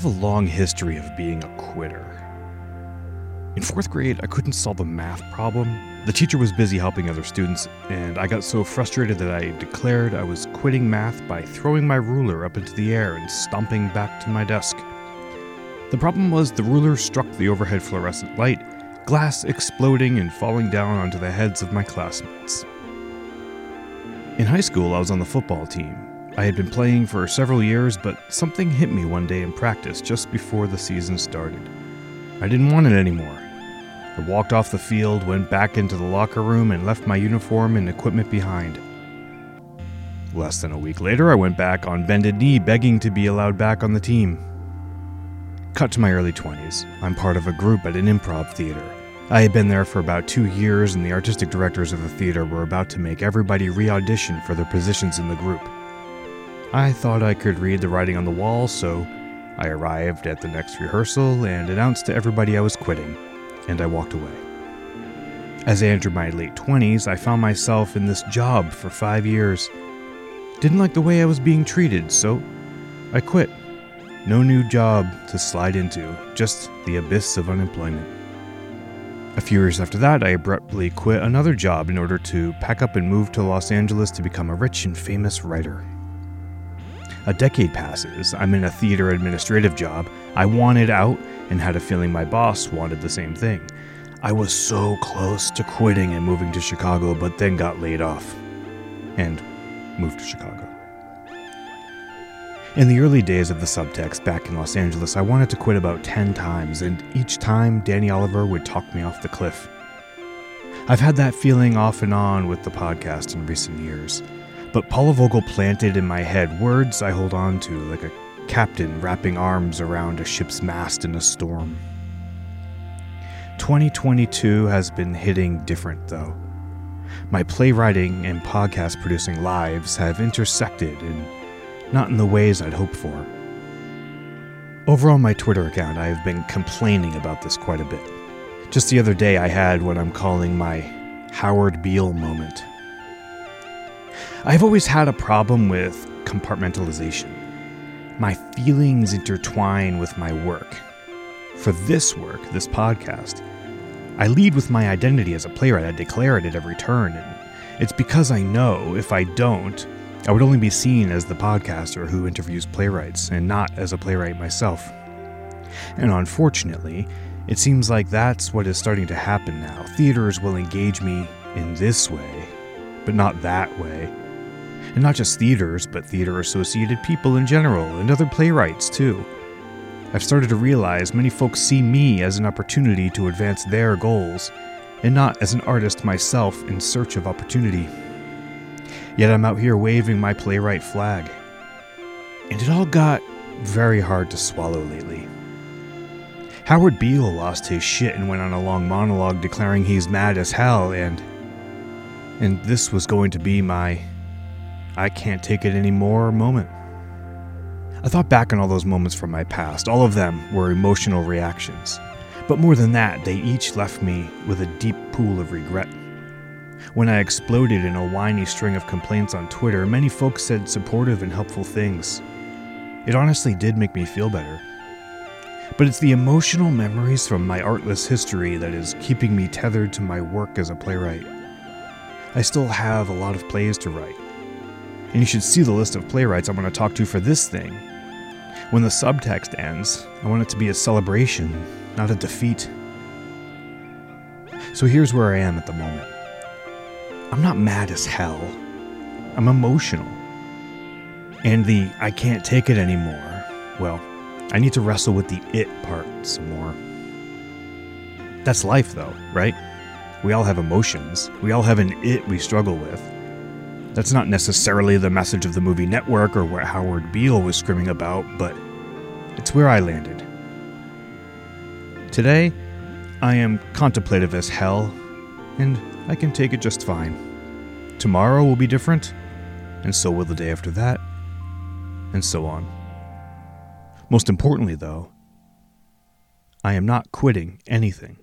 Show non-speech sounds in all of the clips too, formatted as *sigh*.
have a long history of being a quitter. In fourth grade, I couldn't solve a math problem. The teacher was busy helping other students, and I got so frustrated that I declared I was quitting math by throwing my ruler up into the air and stomping back to my desk. The problem was the ruler struck the overhead fluorescent light, glass exploding and falling down onto the heads of my classmates. In high school, I was on the football team. I had been playing for several years, but something hit me one day in practice just before the season started. I didn't want it anymore. I walked off the field, went back into the locker room, and left my uniform and equipment behind. Less than a week later, I went back on bended knee, begging to be allowed back on the team. Cut to my early 20s. I'm part of a group at an improv theater. I had been there for about two years, and the artistic directors of the theater were about to make everybody re audition for their positions in the group. I thought I could read the writing on the wall, so I arrived at the next rehearsal and announced to everybody I was quitting, and I walked away. As I entered my late 20s, I found myself in this job for five years. Didn't like the way I was being treated, so I quit. No new job to slide into, just the abyss of unemployment. A few years after that, I abruptly quit another job in order to pack up and move to Los Angeles to become a rich and famous writer. A decade passes, I'm in a theater administrative job. I wanted out and had a feeling my boss wanted the same thing. I was so close to quitting and moving to Chicago, but then got laid off and moved to Chicago. In the early days of the subtext back in Los Angeles, I wanted to quit about 10 times, and each time Danny Oliver would talk me off the cliff. I've had that feeling off and on with the podcast in recent years. But Paula Vogel planted in my head words I hold on to like a captain wrapping arms around a ship's mast in a storm. 2022 has been hitting different, though. My playwriting and podcast producing lives have intersected, and not in the ways I'd hoped for. Over on my Twitter account, I have been complaining about this quite a bit. Just the other day, I had what I'm calling my Howard Beale moment. I've always had a problem with compartmentalization. My feelings intertwine with my work. For this work, this podcast, I lead with my identity as a playwright. I declare it at every turn, and it's because I know if I don't, I would only be seen as the podcaster who interviews playwrights and not as a playwright myself. And unfortunately, it seems like that's what is starting to happen now. Theaters will engage me in this way, but not that way. And not just theaters, but theater associated people in general, and other playwrights too. I've started to realize many folks see me as an opportunity to advance their goals, and not as an artist myself in search of opportunity. Yet I'm out here waving my playwright flag. And it all got very hard to swallow lately. Howard Beale lost his shit and went on a long monologue declaring he's mad as hell, and. And this was going to be my I can't take it anymore moment. I thought back on all those moments from my past. All of them were emotional reactions. But more than that, they each left me with a deep pool of regret. When I exploded in a whiny string of complaints on Twitter, many folks said supportive and helpful things. It honestly did make me feel better. But it's the emotional memories from my artless history that is keeping me tethered to my work as a playwright. I still have a lot of plays to write, and you should see the list of playwrights I want to talk to for this thing. When the subtext ends, I want it to be a celebration, not a defeat. So here's where I am at the moment I'm not mad as hell, I'm emotional. And the I can't take it anymore, well, I need to wrestle with the it part some more. That's life, though, right? We all have emotions. We all have an it we struggle with. That's not necessarily the message of the movie Network or what Howard Beale was screaming about, but it's where I landed. Today, I am contemplative as hell, and I can take it just fine. Tomorrow will be different, and so will the day after that, and so on. Most importantly, though, I am not quitting anything.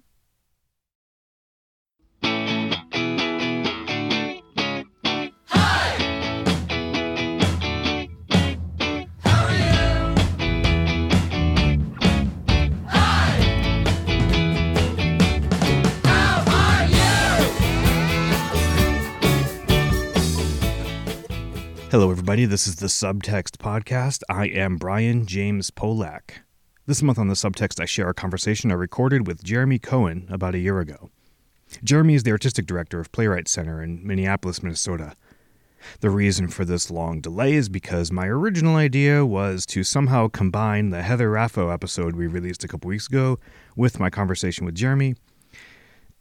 Hello, everybody. This is the Subtext Podcast. I am Brian James Polak. This month on the Subtext, I share a conversation I recorded with Jeremy Cohen about a year ago. Jeremy is the artistic director of Playwright Center in Minneapolis, Minnesota. The reason for this long delay is because my original idea was to somehow combine the Heather Raffo episode we released a couple weeks ago with my conversation with Jeremy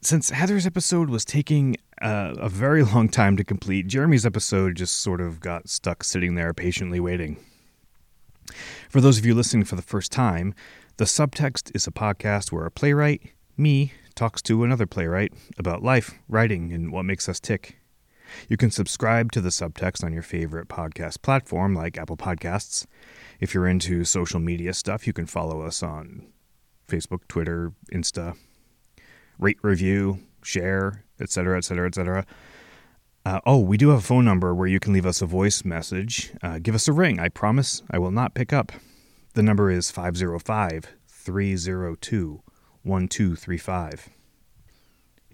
since Heather's episode was taking uh, a very *laughs* long time to complete, Jeremy's episode just sort of got stuck sitting there patiently waiting. For those of you listening for the first time, The Subtext is a podcast where a playwright, me, talks to another playwright about life, writing, and what makes us tick. You can subscribe to The Subtext on your favorite podcast platform like Apple Podcasts. If you're into social media stuff, you can follow us on Facebook, Twitter, Insta, rate, review, share, etc., etc., etc. oh, we do have a phone number where you can leave us a voice message. Uh, give us a ring. I promise I will not pick up. The number is 505 302 1235.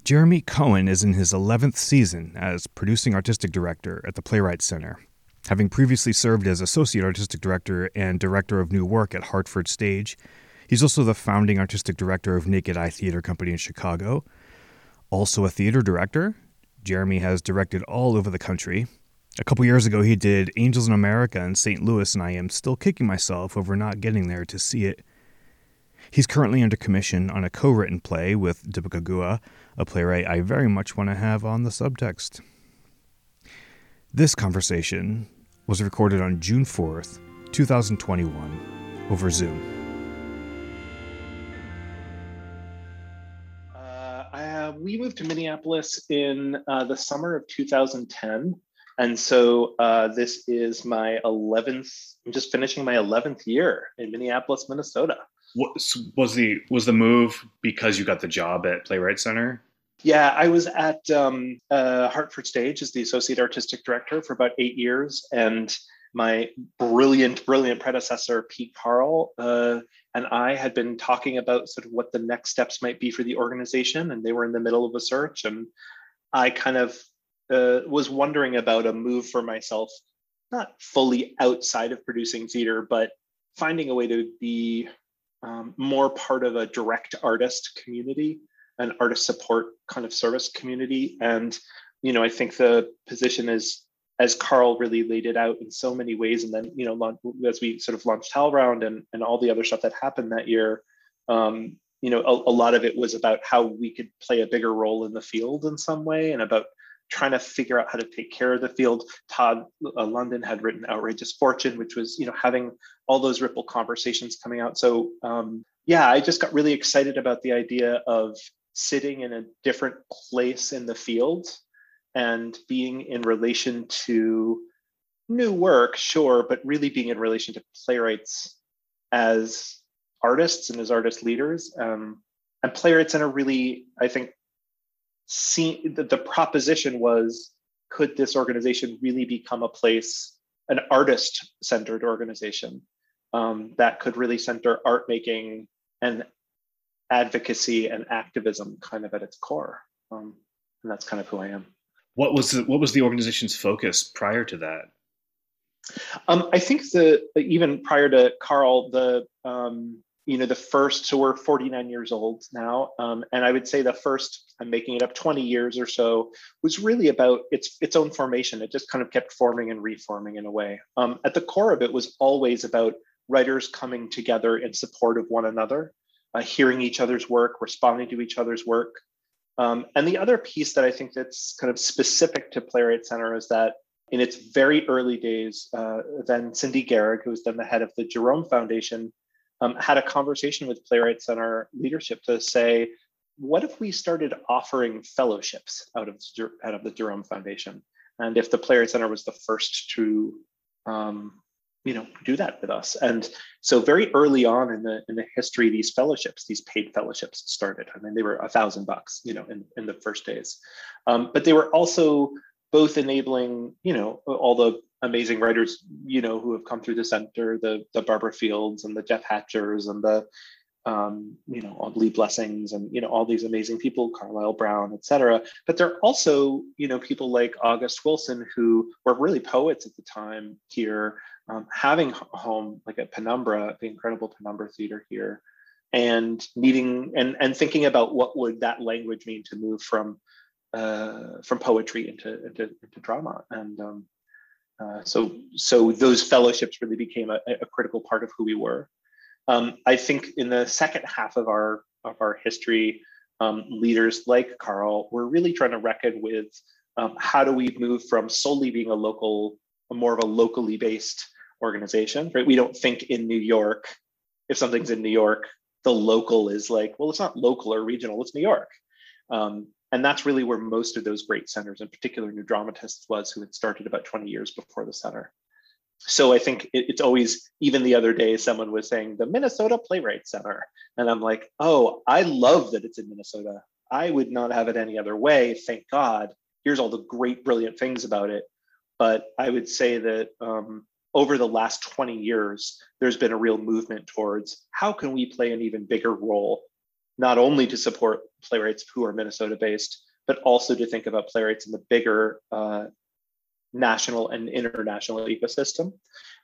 Jeremy Cohen is in his 11th season as producing artistic director at the Playwright Center, having previously served as associate artistic director and director of new work at Hartford Stage He's also the founding artistic director of Naked Eye Theater Company in Chicago. Also a theater director, Jeremy has directed all over the country. A couple years ago, he did Angels in America in St. Louis, and I am still kicking myself over not getting there to see it. He's currently under commission on a co written play with Deepika Guha, a playwright I very much want to have on the subtext. This conversation was recorded on June 4th, 2021, over Zoom. We moved to Minneapolis in uh, the summer of 2010. And so uh, this is my 11th, I'm just finishing my 11th year in Minneapolis, Minnesota. What, was the was the move because you got the job at Playwright Center? Yeah, I was at um, uh, Hartford Stage as the associate artistic director for about eight years, and my brilliant, brilliant predecessor, Pete Carl, uh, and I had been talking about sort of what the next steps might be for the organization, and they were in the middle of a search, and I kind of uh, was wondering about a move for myself, not fully outside of producing theater, but finding a way to be um, more part of a direct artist community, an artist support kind of service community, and you know, I think the position is as Carl really laid it out in so many ways. And then, you know, as we sort of launched HowlRound and, and all the other stuff that happened that year, um, you know, a, a, lot of it was about how we could play a bigger role in the field in some way and about trying to figure out how to take care of the field. Todd uh, London had written Outrageous Fortune, which was, you know, having all those ripple conversations coming out. So, um, yeah, I just got really excited about the idea of sitting in a different place in the field and being in relation to new work, sure, but really being in relation to playwrights as artists and as artist leaders. Um, and playwrights in a really, I think, see, the, the proposition was could this organization really become a place, an artist centered organization um, that could really center art making and advocacy and activism kind of at its core? Um, and that's kind of who I am. What was the, what was the organization's focus prior to that? Um, I think the even prior to Carl, the um, you know the first. So we're 49 years old now, um, and I would say the first. I'm making it up 20 years or so was really about its its own formation. It just kind of kept forming and reforming in a way. Um, at the core of it was always about writers coming together in support of one another, uh, hearing each other's work, responding to each other's work, um, and the other piece that I think that's kind of specific to Playwright Center is that in its very early days, uh, then Cindy Gehrig, who was then the head of the Jerome Foundation, um, had a conversation with Playwright Center leadership to say, what if we started offering fellowships out of, out of the Jerome Foundation? And if the Playwright Center was the first to um, you know do that with us. And so very early on in the in the history these fellowships these paid fellowships started. I mean they were a thousand bucks you know in, in the first days. Um, but they were also both enabling you know all the amazing writers you know who have come through the center the the barbara fields and the jeff hatchers and the um, you know, all Lee Blessings and, you know, all these amazing people, Carlyle Brown, et cetera. But there are also, you know, people like August Wilson who were really poets at the time here, um, having a home like at Penumbra, the incredible Penumbra Theater here, and needing and and thinking about what would that language mean to move from uh, from poetry into into, into drama and um, uh, so so those fellowships really became a, a critical part of who we were um, I think in the second half of our of our history, um, leaders like Carl were really trying to reckon with um, how do we move from solely being a local, more of a locally based organization, right? We don't think in New York. If something's in New York, the local is like, well, it's not local or regional, it's New York. Um, and that's really where most of those great centers, in particular New Dramatists, was who had started about 20 years before the center so I think it, it's always, even the other day, someone was saying the Minnesota Playwright Center. And I'm like, oh, I love that it's in Minnesota. I would not have it any other way. Thank God. Here's all the great, brilliant things about it. But I would say that um, over the last 20 years, there's been a real movement towards how can we play an even bigger role, not only to support playwrights who are Minnesota based, but also to think about playwrights in the bigger uh, national and international ecosystem.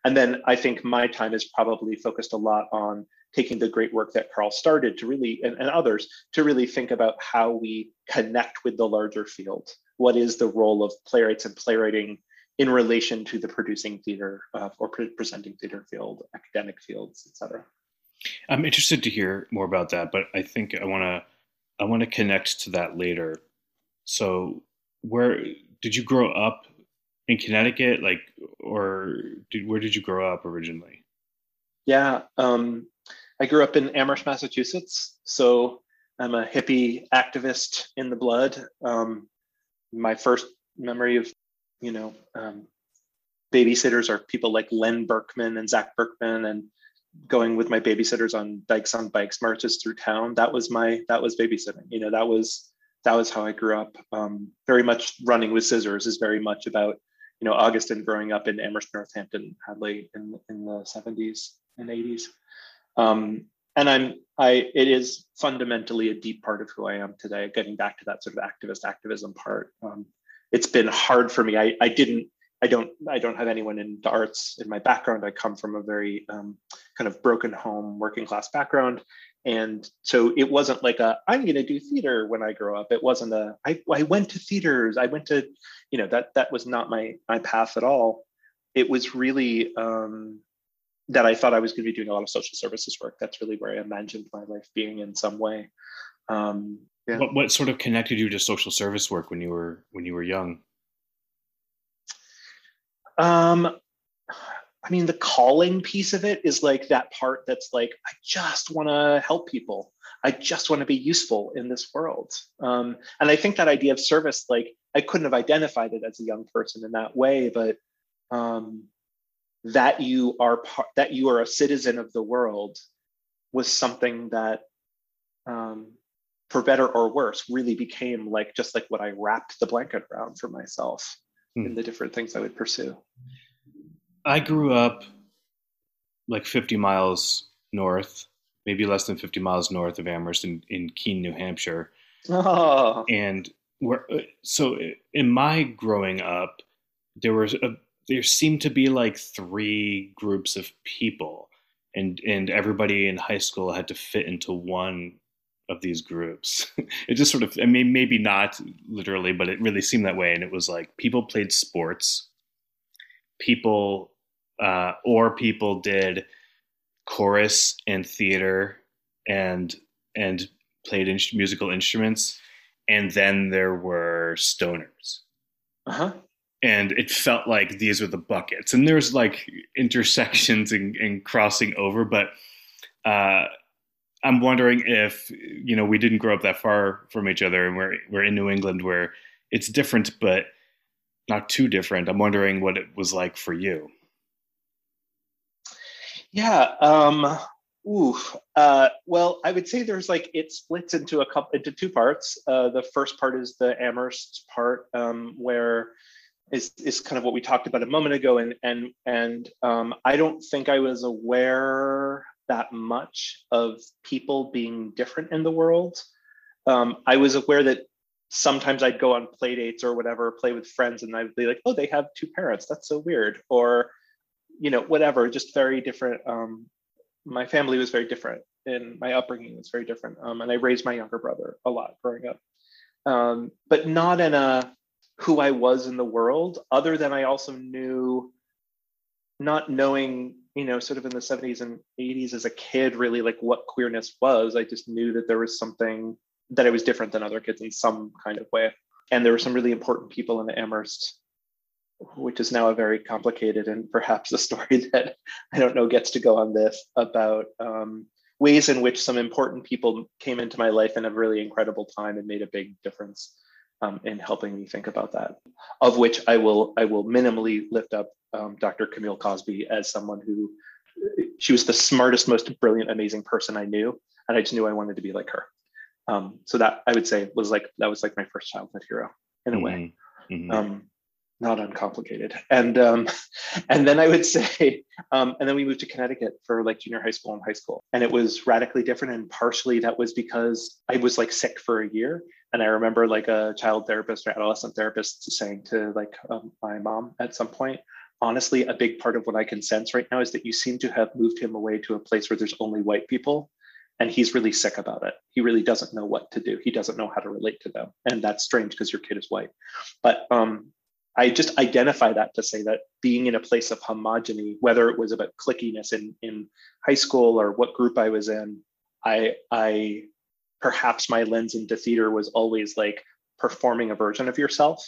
And then I think my time is probably focused a lot on taking the great work that Carl started to really, and, and, others, to really think about how we connect with the larger field. What is the role of playwrights and playwriting in relation to the producing theater uh, or pre- presenting theater field, academic fields, et cetera? I'm interested to hear more about that, but I think I want to I want to connect to that later. So, where did you grow up in Connecticut, like, or did, where did you grow up originally? Yeah, um, I grew up in Amherst, Massachusetts. So I'm a hippie activist in the blood. Um, my first memory of, you know, um, babysitters are people like Len Berkman and Zach Berkman, and going with my babysitters on Dykes on Bikes marches through town. That was my that was babysitting. You know, that was that was how I grew up. Um, very much running with scissors is very much about you know, Augusten growing up in Amherst, Northampton, Hadley in, in the 70s and 80s. Um, and I'm, I, it is fundamentally a deep part of who I am today, getting back to that sort of activist activism part. Um, it's been hard for me. I, I didn't, I don't, I don't have anyone in the arts in my background. I come from a very um, kind of broken home, working class background. And so it wasn't like a, I'm going to do theater when I grow up. It wasn't a, I, I went to theaters. I went to, you know, that, that was not my, my path at all. It was really um, that I thought I was going to be doing a lot of social services work. That's really where I imagined my life being in some way. Um, yeah. What, what sort of connected you to social service work when you were, when you were young? Um, I mean, the calling piece of it is like that part that's like, I just want to help people. I just want to be useful in this world. Um, and I think that idea of service, like, I couldn't have identified it as a young person in that way, but um, that you are part, that you are a citizen of the world was something that, um, for better or worse, really became like just like what I wrapped the blanket around for myself hmm. in the different things I would pursue. I grew up like 50 miles north, maybe less than 50 miles north of Amherst in, in Keene, New Hampshire. Oh. And where, so in my growing up, there was a, there seemed to be like three groups of people and, and everybody in high school had to fit into one of these groups. *laughs* it just sort of, I mean, maybe not literally, but it really seemed that way. And it was like people played sports, people uh, or people did chorus and theater and and played in- musical instruments, and then there were stoners. Uh-huh. And it felt like these were the buckets, and there's like intersections and, and crossing over, but uh, I'm wondering if you know we didn't grow up that far from each other, and we're we're in New England where it's different, but not too different. I'm wondering what it was like for you. Yeah. Um, ooh. Uh, well, I would say there's like it splits into a couple into two parts. Uh, the first part is the Amherst part, um, where is is kind of what we talked about a moment ago, and and and um, I don't think I was aware that much of people being different in the world. Um, I was aware that sometimes I'd go on play dates or whatever, play with friends, and I'd be like, "Oh, they have two parents. That's so weird," or you know, whatever. Just very different. Um, my family was very different, and my upbringing was very different. Um, and I raised my younger brother a lot growing up, um, but not in a who I was in the world. Other than I also knew, not knowing, you know, sort of in the 70s and 80s as a kid, really like what queerness was. I just knew that there was something that I was different than other kids in some kind of way. And there were some really important people in Amherst, which is now a very complicated and perhaps a story *laughs* that I don't know gets to go on this about um, ways in which some important people came into my life in a really incredible time and made a big difference um, in helping me think about that. Of which I will I will minimally lift up um, Dr. Camille Cosby as someone who she was the smartest, most brilliant, amazing person I knew, and I just knew I wanted to be like her. Um, so that I would say was like that was like my first childhood hero in a mm-hmm. way. Mm-hmm. Um, not uncomplicated. And um, *laughs* and then I would say, um, and then we moved to Connecticut for like junior high school and high school, and it was radically different. And partially that was because I was like sick for a year, and I remember like a child therapist or adolescent therapist saying to like um, my mom at some point, honestly, a big part of what I can sense right now is that you seem to have moved him away to a place where there's only white people and he's really sick about it. He really doesn't know what to do. He doesn't know how to relate to them and that's strange because your kid is white. But um, i just identify that to say that being in a place of homogeny whether it was about clickiness in, in high school or what group i was in i i perhaps my lens into theater was always like performing a version of yourself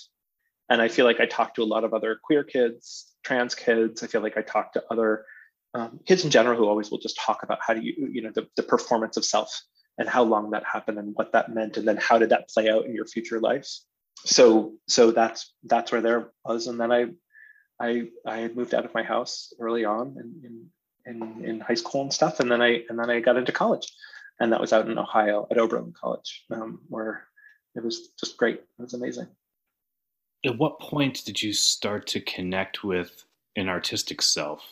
and i feel like i talked to a lot of other queer kids trans kids i feel like i talked to other um, kids in general who always will just talk about how do you, you know, the, the performance of self and how long that happened and what that meant, and then how did that play out in your future life. So, so that's that's where there was, and then I, I, I had moved out of my house early on in, in, in, in high school and stuff, and then I and then I got into college, and that was out in Ohio at Oberlin College, um, where it was just great. It was amazing. At what point did you start to connect with an artistic self?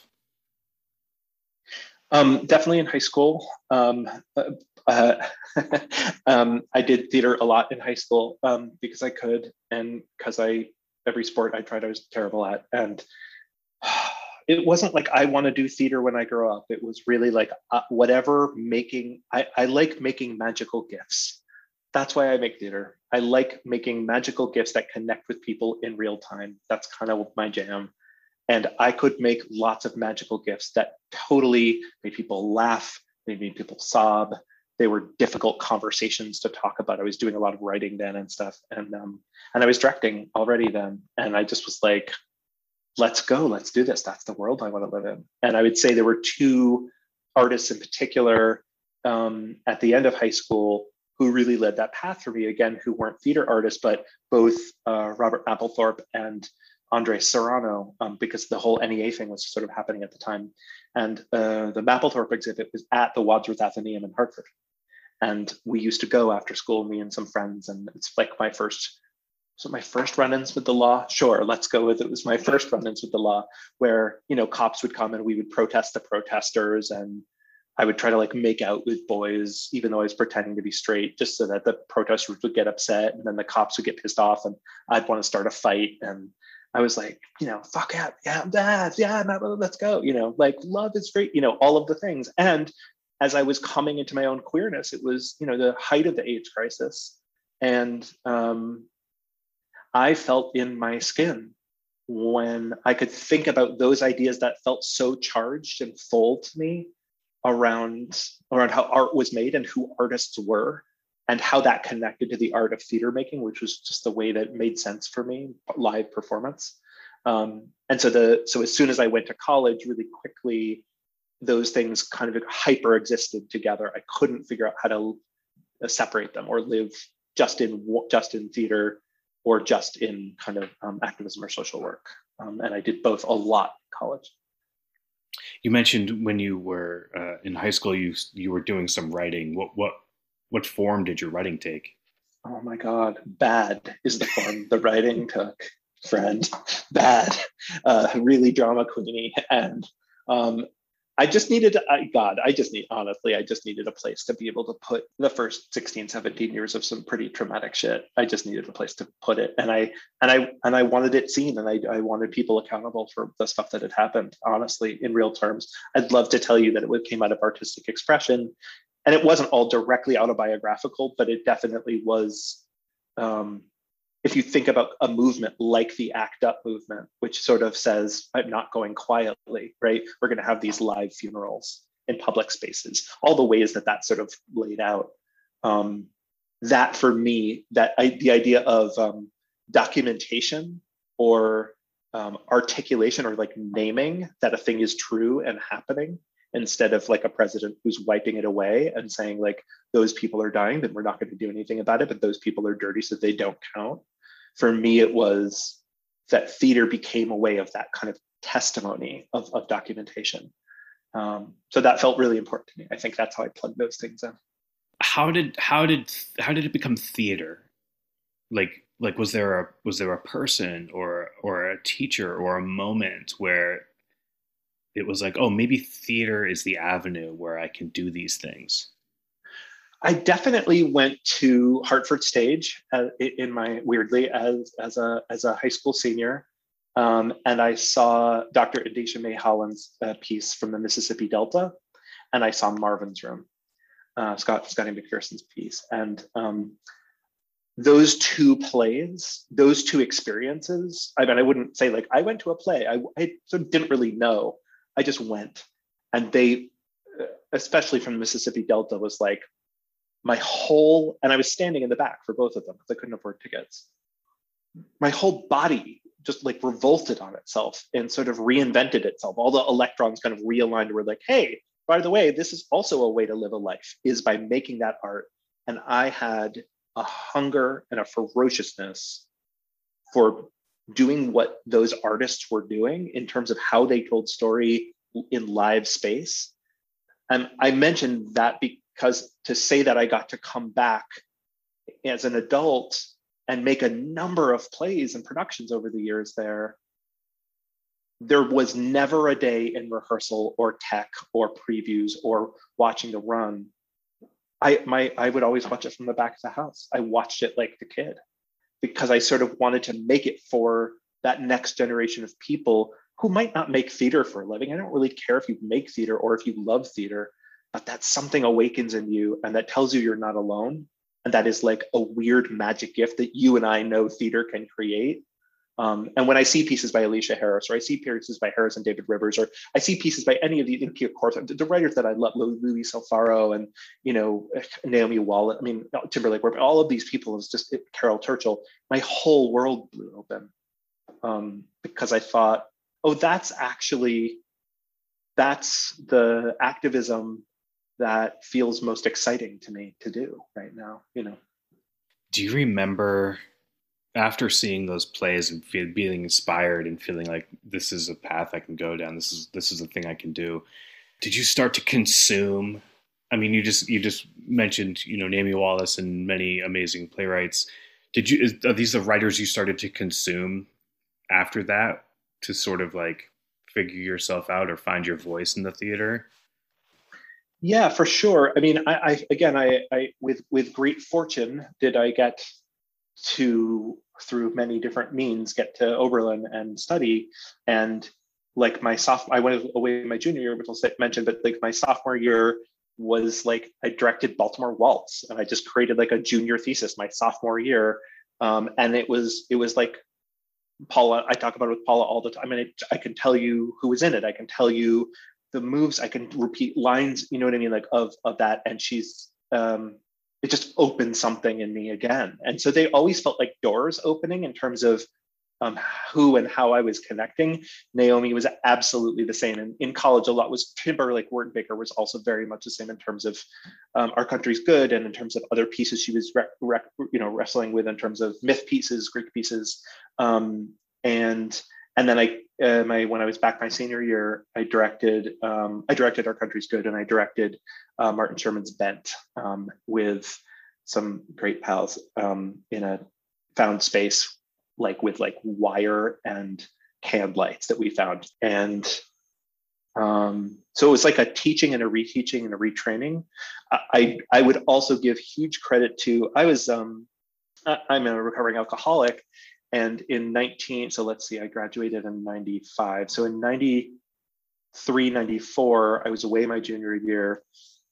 Um, definitely in high school. Um, uh, uh *laughs* um, I did theater a lot in high school um, because I could, and because I every sport I tried I was terrible at, and *sighs* it wasn't like I want to do theater when I grow up. It was really like uh, whatever making. I, I like making magical gifts. That's why I make theater. I like making magical gifts that connect with people in real time. That's kind of my jam. And I could make lots of magical gifts that totally made people laugh, they made people sob. They were difficult conversations to talk about. I was doing a lot of writing then and stuff, and um, and I was directing already then. And I just was like, let's go, let's do this. That's the world I want to live in. And I would say there were two artists in particular um, at the end of high school who really led that path for me. Again, who weren't theater artists, but both uh, Robert Mapplethorpe and Andre Serrano um, because the whole NEA thing was sort of happening at the time. And uh, the Mapplethorpe exhibit was at the Wadsworth Atheneum in Hartford. And we used to go after school, me and some friends, and it's like my first, so my first run-ins with the law. Sure, let's go with it. it was my first run-ins with the law, where you know cops would come and we would protest the protesters, and I would try to like make out with boys, even though I was pretending to be straight, just so that the protesters would get upset, and then the cops would get pissed off, and I'd want to start a fight, and I was like, you know, fuck yeah, yeah, dad, yeah, let's go. You know, like love is free, you know, all of the things. And as I was coming into my own queerness, it was, you know, the height of the AIDS crisis. And um, I felt in my skin when I could think about those ideas that felt so charged and full to me around around how art was made and who artists were and how that connected to the art of theater making, which was just the way that made sense for me, live performance. Um, and so the so as soon as I went to college, really quickly, those things kind of hyper existed together. I couldn't figure out how to uh, separate them or live just in just in theater or just in kind of um, activism or social work. Um, and I did both a lot in college. You mentioned when you were uh, in high school, you you were doing some writing. What what what form did your writing take? Oh my God, bad is the form the writing took, friend. Bad, uh, really drama queeny. And um, I just needed, I, God, I just need, honestly, I just needed a place to be able to put the first 16, 17 years of some pretty traumatic shit. I just needed a place to put it. And I, and I, and I wanted it seen and I, I wanted people accountable for the stuff that had happened, honestly, in real terms. I'd love to tell you that it came out of artistic expression and it wasn't all directly autobiographical, but it definitely was um, if you think about a movement like the ACT UP movement, which sort of says, I'm not going quietly, right? We're going to have these live funerals in public spaces, all the ways that that sort of laid out. Um, that for me, that I, the idea of um, documentation or um, articulation or like naming that a thing is true and happening instead of like a president who's wiping it away and saying like those people are dying then we're not going to do anything about it but those people are dirty so they don't count. For me it was that theater became a way of that kind of testimony of, of documentation. Um, so that felt really important to me. I think that's how i plugged those things in. How did how did how did it become theater? Like like was there a was there a person or or a teacher or a moment where it was like, oh, maybe theater is the avenue where I can do these things? I definitely went to Hartford Stage uh, in my weirdly as as a as a high school senior, um, and I saw Dr. Endesha Mae Holland's uh, piece from the Mississippi Delta, and I saw Marvin's Room, uh, Scott Scotty McPherson's piece, and um, those two plays, those two experiences. I mean, I wouldn't say like I went to a play. I, I sort of didn't really know I just went. And they, especially from the Mississippi Delta, was like my whole, and I was standing in the back for both of them because I couldn't afford tickets. My whole body just like revolted on itself and sort of reinvented itself. All the electrons kind of realigned were like, hey, by the way, this is also a way to live a life, is by making that art. And I had a hunger and a ferociousness for doing what those artists were doing in terms of how they told story in live space. And I mentioned that because to say that I got to come back as an adult and make a number of plays and productions over the years there, there was never a day in rehearsal or tech or previews or watching the run. I my I would always watch it from the back of the house. I watched it like the kid because I sort of wanted to make it for that next generation of people who might not make theater for a living. I don't really care if you make theater or if you love theater, but that something awakens in you and that tells you you're not alone. And that is like a weird magic gift that you and I know theater can create. Um, and when I see pieces by Aleshea Harris, or I see pieces by Harris and David Rivers, or I see pieces by any of the, of course, the, the writers that I love, Luis Alfaro and you know Naomi Wallace, I mean Timberlake, all of these people is just Caryl Churchill. My whole world blew open um, because I thought, oh, that's actually that's the activism that feels most exciting to me to do right now. You know. Do you remember after seeing those plays and feel, being inspired and feeling like this is a path I can go down, this is this is a thing I can do. Did you start to consume? I mean, you just you just mentioned you know Naomi Wallace and many amazing playwrights. Did you are these the writers you started to consume after that to sort of like figure yourself out or find your voice in the theater? Yeah, for sure. I mean, I, I again, I, I with with great fortune did I get to through many different means get to Oberlin and study. And like my sophomore I went away my junior year which I'll mention but like my sophomore year was like I directed Baltimore Waltz and I just created like a junior thesis my sophomore year. Um, and it was it was like Paula I talk about it with Paula all the time I mean I, I can tell you who was in it. I can tell you the moves. I can repeat lines you know what I mean like of of that. And she's um it just opened something in me again. And so they always felt like doors opening in terms of um, who and how I was connecting. Naomi was absolutely the same. And in college, a lot was Timberlake Wertenbaker was also very much the same in terms of um, Our Country's Good and in terms of other pieces she was rec- rec- you know wrestling with in terms of myth pieces, Greek pieces. Um, and and then I, uh, my when I was back my senior year, I directed um, I directed Our Country's Good, and I directed uh, Martin Sherman's Bent um, with some great pals um, in a found space, like with like wire and hand lights that we found, and Um, so it was like a teaching and a reteaching and a retraining. I I would also give huge credit to I was um, I'm a recovering alcoholic, and in 19 so let's see I graduated in 95. So in 93 94 I was away my junior year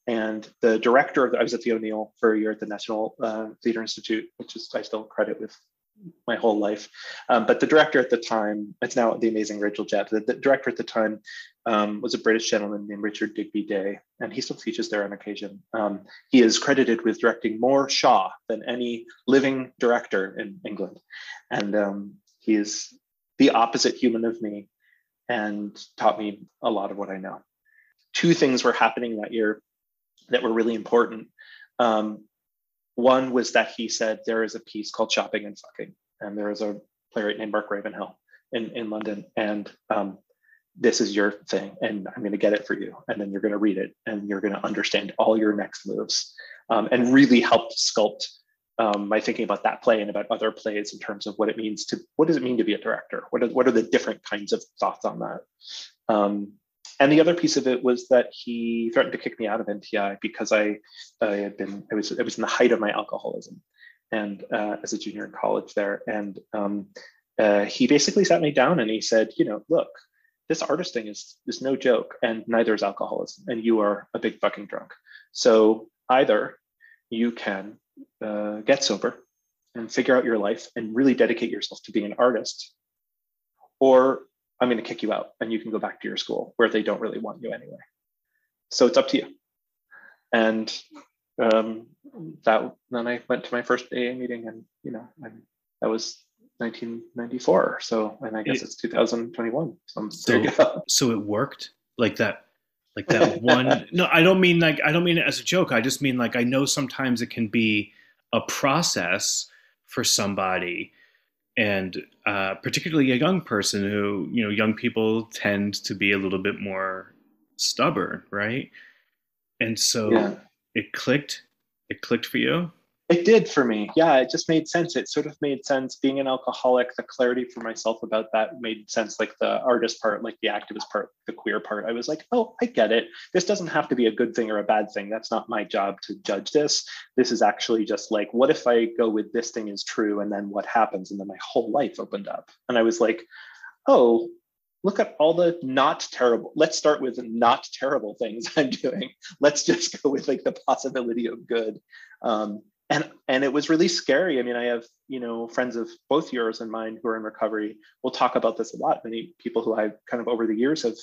and the director of the, I was at the O'Neill for a year at the National uh, Theatre Institute, which is I still credit with my whole life. Um, but the director at the time, it's now the amazing Rachel Jett. The, the director at the time um, was a British gentleman named Richard Digby Day, and he still teaches there on occasion. Um, he is credited with directing more Shaw than any living director in England, and um, he is the opposite human of me, and taught me a lot of what I know. Two things were happening that year that were really important. Um, one was that he said there is a piece called Shopping and Fucking, and there is a playwright named Mark Ravenhill in, in London, and um, this is your thing, and I'm going to get it for you, and then you're going to read it, and you're going to understand all your next moves, um, and really helped sculpt um, my thinking about that play and about other plays in terms of what it means to what does it mean to be a director? What are, what are the different kinds of thoughts on that? Um, and the other piece of it was that he threatened to kick me out of NTI because I, I had been, I was, I was in the height of my alcoholism, and uh, as a junior in college there, and um, uh, he basically sat me down and he said, you know, look, this artist thing is is no joke, and neither is alcoholism, and you are a big fucking drunk. So either you can uh, get sober and figure out your life and really dedicate yourself to being an artist, or I'm going to kick you out and you can go back to your school where they don't really want you anyway. So it's up to you. And um, that then I went to my first AA meeting and, you know, and that was 1994. So, and I guess it's 2021. So, so, *laughs* so it worked like that like that one no i don't mean like i don't mean it as a joke i just mean like i know sometimes it can be a process for somebody and uh, particularly a young person who you know young people tend to be a little bit more stubborn right and so yeah. it clicked it clicked for you it did for me. Yeah, it just made sense. It sort of made sense. Being an alcoholic, the clarity for myself about that made sense. Like the artist part, like the activist part, the queer part. I was like, oh, I get it. This doesn't have to be a good thing or a bad thing. That's not my job to judge this. This is actually just like, what if I go with this thing is true? And then what happens? And then my whole life opened up. And I was like, oh, look at all the not terrible let's start with not terrible things *laughs* i'm doing let's just go with like the possibility of good um, and and it was really scary. I mean i have you know friends of both yours and mine who are in recovery. We'll talk about this a lot. Many people who i've kind of over the years have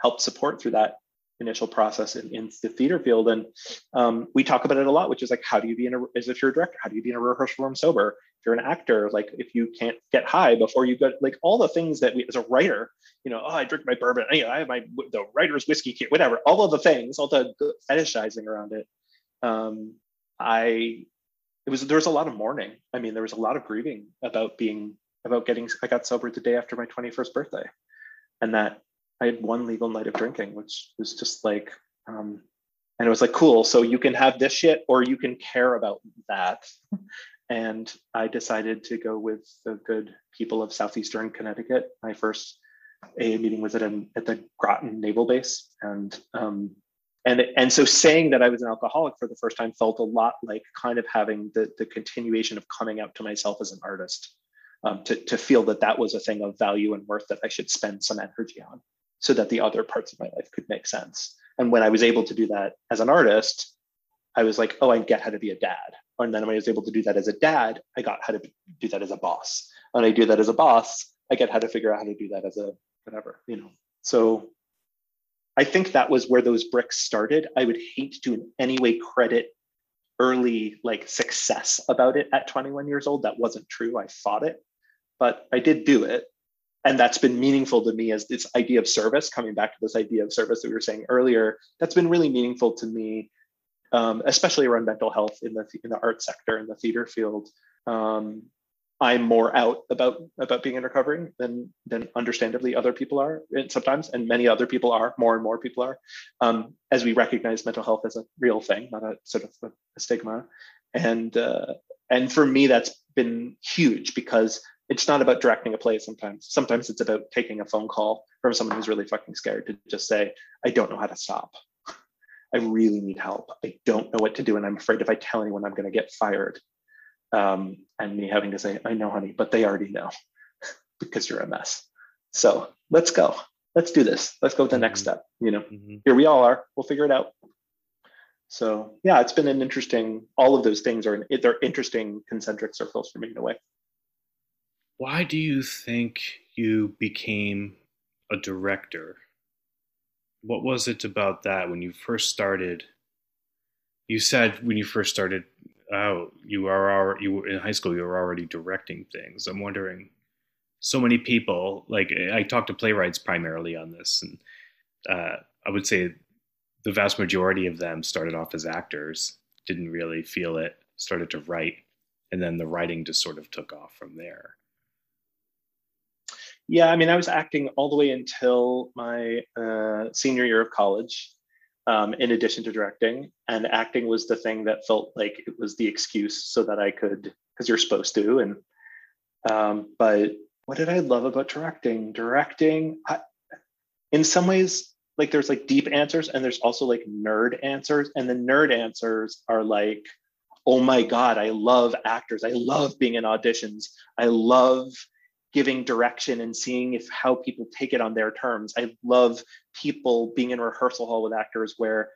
helped support through that initial process in, in the theater field. And um, we talk about it a lot which is like how do you be in a as if you're a director how do you be in a rehearsal room sober? If you're an actor like if you can't get high before you go like all the things that we as a writer you know oh i drink my bourbon i have my the writer's whiskey kit whatever all of the things all the fetishizing around it. Um, i it was there was a lot of mourning. I mean, there was a lot of grieving about being about getting. I got sober the day after my 21st birthday, and that I had one legal night of drinking, which was just like, um, and it was like, cool. So you can have this shit, or you can care about that. *laughs* and I decided to go with the good people of southeastern Connecticut. My first AA meeting was at an, at the Groton Naval Base, and um, and and so saying that I was an alcoholic for the first time felt a lot like kind of having the the continuation of coming out to myself as an artist, um, to to feel that that was a thing of value and worth that I should spend some energy on, so that the other parts of my life could make sense. And when I was able to do that as an artist, I was like, oh, I get how to be a dad. And then when I was able to do that as a dad, I got how to do that as a boss. And I do that as a boss, I get how to figure out how to do that as a whatever, you know. So I think that was where those bricks started. I would hate to in any way credit early like success about it at 21 years old. That wasn't true. I fought it, but I did do it. And that's been meaningful to me as this idea of service, coming back to this idea of service that we were saying earlier, that's been really meaningful to me, um, especially around mental health in the, in the art sector, in the theater field. Um, I'm more out about about being in recovery than than understandably other people are sometimes, and many other people are. More and more people are, um, as we recognize mental health as a real thing, not a sort of a, a stigma. And uh, and for me, that's been huge because it's not about directing a play sometimes. Sometimes it's about taking a phone call from someone who's really fucking scared to just say, I don't know how to stop. I really need help. I don't know what to do. And I'm afraid if I tell anyone, I'm going to get fired. Um, and me having to say, I know, honey, but they already know *laughs* because you're a mess. So let's go. Let's do this. Let's go to the next mm-hmm. step. You know, mm-hmm. here we all are. We'll figure it out. So yeah, it's been an interesting. All of those things are they're interesting concentric circles for me in a way. Why do you think you became a director? What was it about that when you first started? You said when you first started out, you are already, you were in high school. You were already directing things. I'm wondering. So many people, like I talked to playwrights primarily on this, and uh, I would say the vast majority of them started off as actors, didn't really feel it, started to write, and then the writing just sort of took off from there. Yeah, I mean, I was acting all the way until my uh, senior year of college, um, in addition to directing. And acting was the thing that felt like it was the excuse so that I could, because you're supposed to. And um, but what did I love about directing? Directing, I, in some ways, like there's like deep answers and there's also like nerd answers and the nerd answers are like oh my god i love actors i love being in auditions i love giving direction and seeing if how people take it on their terms i love people being in rehearsal hall with actors where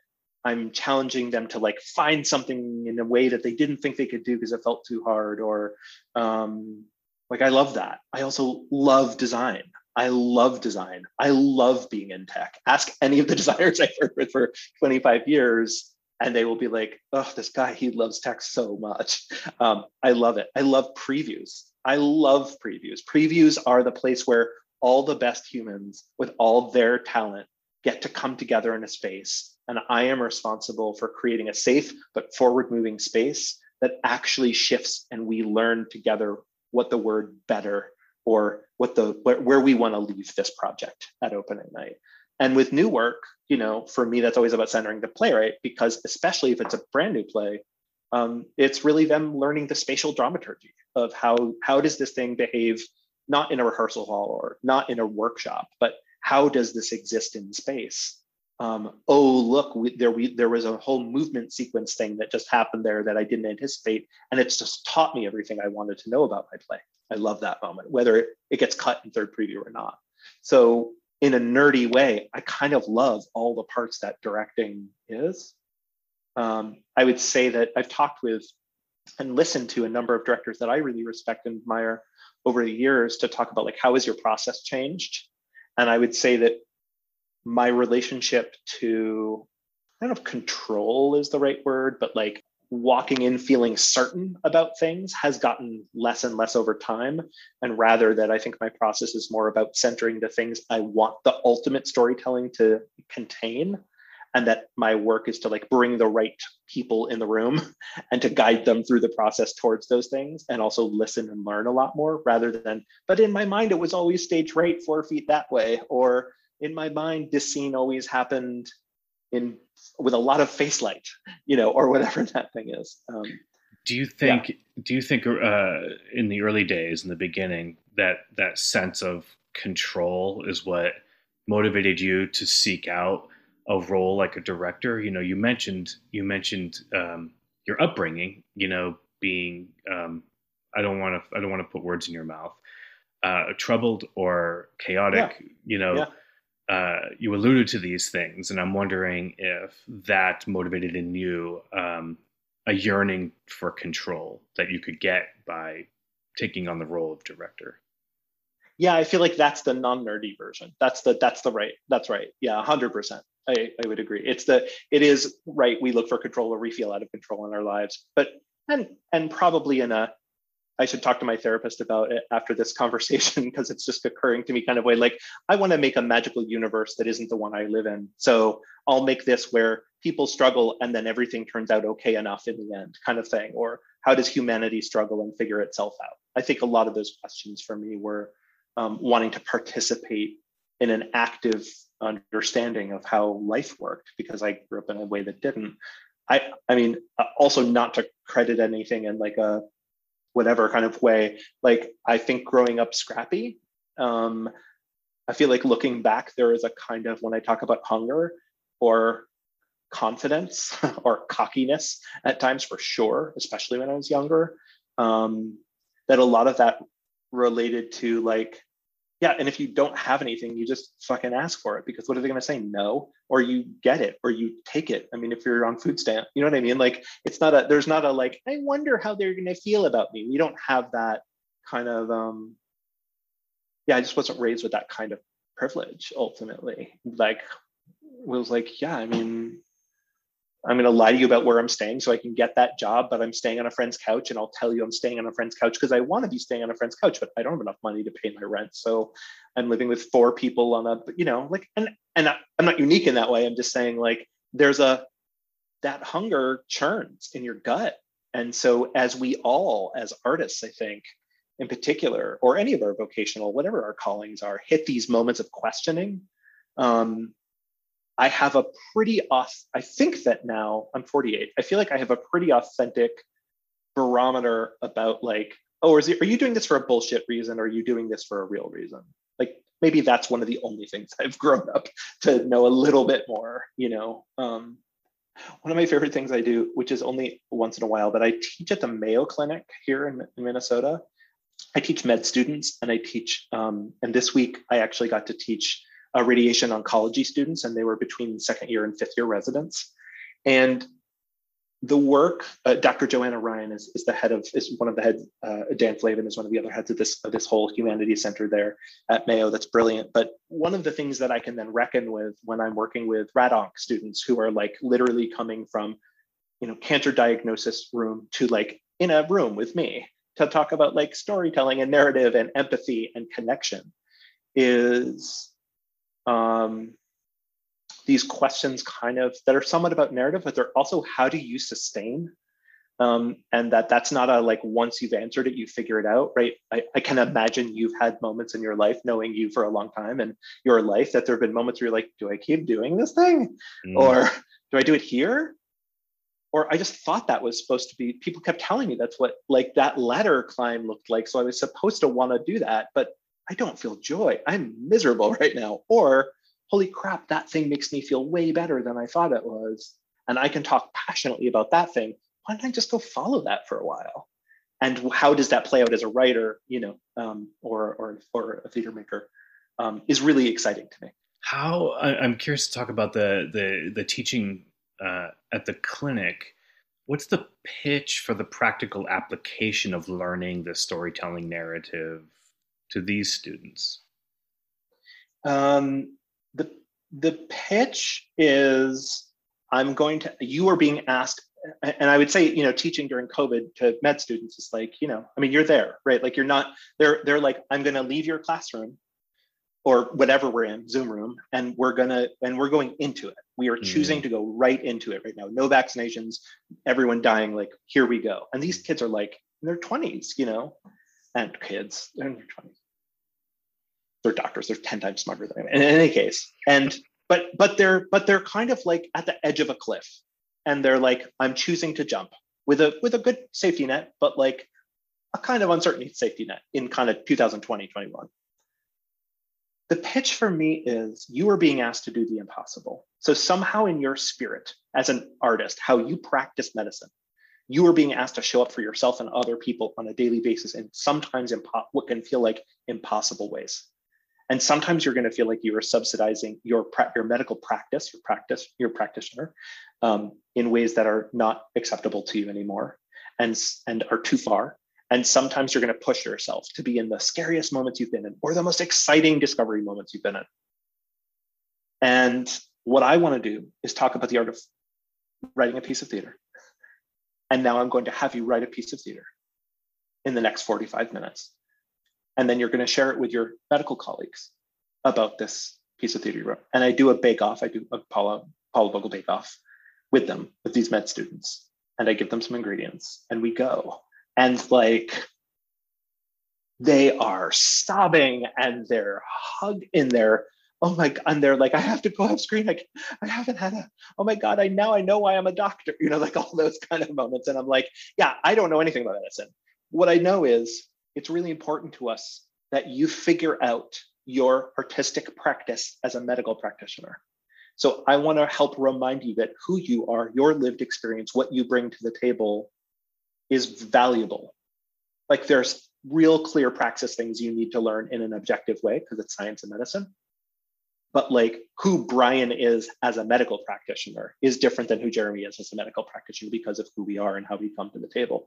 i'm challenging them to like find something in a way that they didn't think they could do because it felt too hard or um, like i love that i also love design I love design. I love being in tech. Ask any of the *laughs* designers I've worked with for 25 years, and they will be like, oh, this guy, he loves tech so much. *laughs* Um, I love it. I love previews. I love previews. Previews are the place where all the best humans with all their talent get to come together in a space. And I am responsible for creating a safe but forward moving space that actually shifts and we learn together what the word better or what the where, where we want to leave this project at opening night and with new work you know for me that's always about centering the playwright because especially if it's a brand new play um, it's really them learning the spatial dramaturgy of how how does this thing behave not in a rehearsal hall or not in a workshop but how does this exist in space um, oh look we, there we there was a whole movement sequence thing that just happened there that i didn't anticipate and it's just taught me everything i wanted to know about my play I love that moment, whether it gets cut in third preview or not. So in a nerdy way, I kind of love all the parts that directing is. Um, I would say that I've talked with and listened to a number of directors that I really respect and admire over the years to talk about like how has your process changed? And I would say that my relationship to I don't know if control is the right word, but like walking in feeling certain about things has gotten less and less over time. And rather that I think my process is more about centering the things I want the ultimate storytelling to contain. And that my work is to like bring the right people in the room *laughs* and to guide them through the process towards those things and also listen and learn a lot more rather than, but in my mind, it was always stage right, four feet that way. Or in my mind, this scene always happened in with a lot of face light, you know, or whatever *laughs* that thing is. Um, do you think? Yeah. Do you think uh, in the early days, in the beginning, that that sense of control is what motivated you to seek out a role like a director? You know, you mentioned you mentioned um, your upbringing. You know, being um, I don't want to I don't want to put words in your mouth. Uh, troubled or chaotic, yeah. you know, yeah uh, you alluded to these things, and I'm wondering if that motivated in you um, a yearning for control that you could get by taking on the role of director. Yeah, I feel like that's the non-nerdy version. That's the that's the right. That's right. Yeah, hundred percent. I, I would agree. It's the it is right. We look for control or we feel out of control in our lives, but and and probably in a I should talk to my therapist about it after this *laughs* conversation because it's just occurring to me kind of way like I want to make a magical universe that isn't the one I live in. So I'll make this where people struggle and then everything turns out okay enough in the end, kind of thing. Or how does humanity struggle and figure itself out? I think a lot of those questions for me were um, wanting to participate in an active understanding of how life worked because I grew up in a way that didn't. I I mean, uh, also not to credit anything in like a whatever kind of way. Like I think growing up scrappy, um, I feel like looking back, there is a kind of when I talk about hunger or confidence *laughs* or cockiness at times for sure, especially when I was younger. Um, that a lot of that related to like, yeah, and if you don't have anything, you just fucking ask for it because what are they going to say? No, or you get it, or you take it. I mean, if you're on food stamp, you know what I mean? Like, it's not a, there's not a like, I wonder how they're going to feel about me. We don't have that kind of, um, yeah, I just wasn't raised with that kind of privilege ultimately. Like, was like, yeah, I mean, I'm going to lie to you about where I'm staying so I can get that job, but I'm staying on a friend's couch and I'll tell you I'm staying on a friend's couch because I want to be staying on a friend's couch, but I don't have enough money to pay my rent. So I'm living with four people on a, you know, like, and, and I'm not unique in that way. I'm just saying like, there's a, that hunger churns in your gut. And so as we all, as artists, I think, in particular, or any of our vocational, whatever our callings are, hit these moments of questioning, um, I have a pretty off. I think that now I'm 48. I feel like I have a pretty authentic barometer about like, oh, is it, are you doing this for a bullshit reason? Or are you doing this for a real reason? Like maybe that's one of the only things I've grown up to know a little bit more. You know, um, one of my favorite things I do, which is only once in a while, but I teach at the Mayo Clinic here in, in Minnesota. I teach med students, and I teach. Um, and this week, I actually got to teach uh, radiation oncology students, and they were between second year and fifth year residents. And the work, uh, Dr. Joanna Ryan is, is the head of, is one of the heads, uh, Dan Flavin is one of the other heads of this, of this whole humanities center there at Mayo. That's brilliant. But one of the things that I can then reckon with when I'm working with RadOnc students who are like literally coming from, you know, cancer diagnosis room to like in a room with me to talk about like storytelling and narrative and empathy and connection is um, these questions kind of that are somewhat about narrative, but they're also how do you sustain? Um, and that that's not a like once you've answered it, you figure it out, right? I, I can imagine you've had moments in your life, knowing you for a long time and your life, that there have been moments where you're like, do I keep doing this thing? Mm. Or do I do it here? Or I just thought that was supposed to be, people kept telling me that's what like that ladder climb looked like. So I was supposed to want to do that, but I don't feel joy. I'm miserable *laughs* right now. Or, holy crap, that thing makes me feel way better than I thought it was. And I can talk passionately about that thing. Why don't I just go follow that for a while? And how does that play out as a writer, you know, um, or, or, or a theater maker um, is really exciting to me. How I'm curious to talk about the the the teaching uh, at the clinic. What's the pitch for the practical application of learning the storytelling narrative to these students? Um, the the pitch is I'm going to you are being asked and I would say, you know, teaching during COVID to med students is like, you know, I mean, you're there, right? Like you're not, they're they're like, I'm gonna leave your classroom or whatever we're in, Zoom room, and we're gonna and we're going into it. We are choosing mm. to go right into it right now. No vaccinations, everyone dying, like here we go. And these kids are like in their 20s, you know, and kids, they're in their 20s they're doctors they're 10 times smarter than me in any case. And but but they're but they're kind of like at the edge of a cliff. And they're like i'm choosing to jump with a with a good safety net but like a kind of uncertainty safety net in kind of 2020 21 the pitch for me is you are being asked to do the impossible. So somehow in your spirit as an artist how you practice medicine you are being asked to show up for yourself and other people on a daily basis in sometimes impo- what can feel like impossible ways and sometimes you're going to feel like you are subsidizing your your medical practice, your practice, your practitioner, um, in ways that are not acceptable to you anymore, and and are too far. And sometimes you're going to push yourself to be in the scariest moments you've been in, or the most exciting discovery moments you've been in. And what I want to do is talk about the art of writing a piece of theater. And now I'm going to have you write a piece of theater in the next 45 minutes and then you're going to share it with your medical colleagues about this piece of theater you wrote. And I do a bake off. I do a Paula Paula Vogel bake off with them with these med students, and I give them some ingredients, and we go. And like they are sobbing and they're hugged in their oh my god and they're like i have to go off screen I, I haven't had a oh my god i now i know why i'm a doctor you know like all those kind of moments and i'm like yeah i don't know anything about medicine what I know is it's really important to us that you figure out your artistic practice as a medical practitioner. So I want to help remind you that who you are, your lived experience, what you bring to the table is valuable. Like there's real clear praxis things you need to learn in an objective way because it's science and medicine. But like who Brian is as a medical practitioner is different than who Jeremy is as a medical practitioner because of who we are and how we come to the table.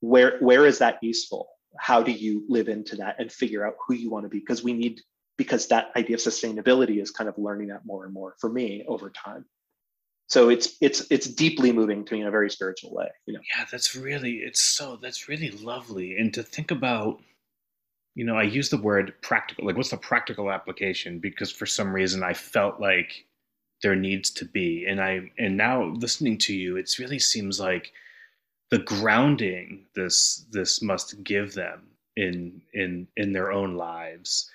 Where where is that useful? How do you live into that and figure out who you want to be? Because we need because that idea of sustainability is kind of learning that more and more for me over time. So it's it's it's deeply moving to me in a very spiritual way you know? Yeah that's really it's so that's really lovely. And to think about you know i use the word practical like what's the practical application? Because for some reason i felt like there needs to be and i and now listening to you it really seems like the grounding this this must give them in in in their own lives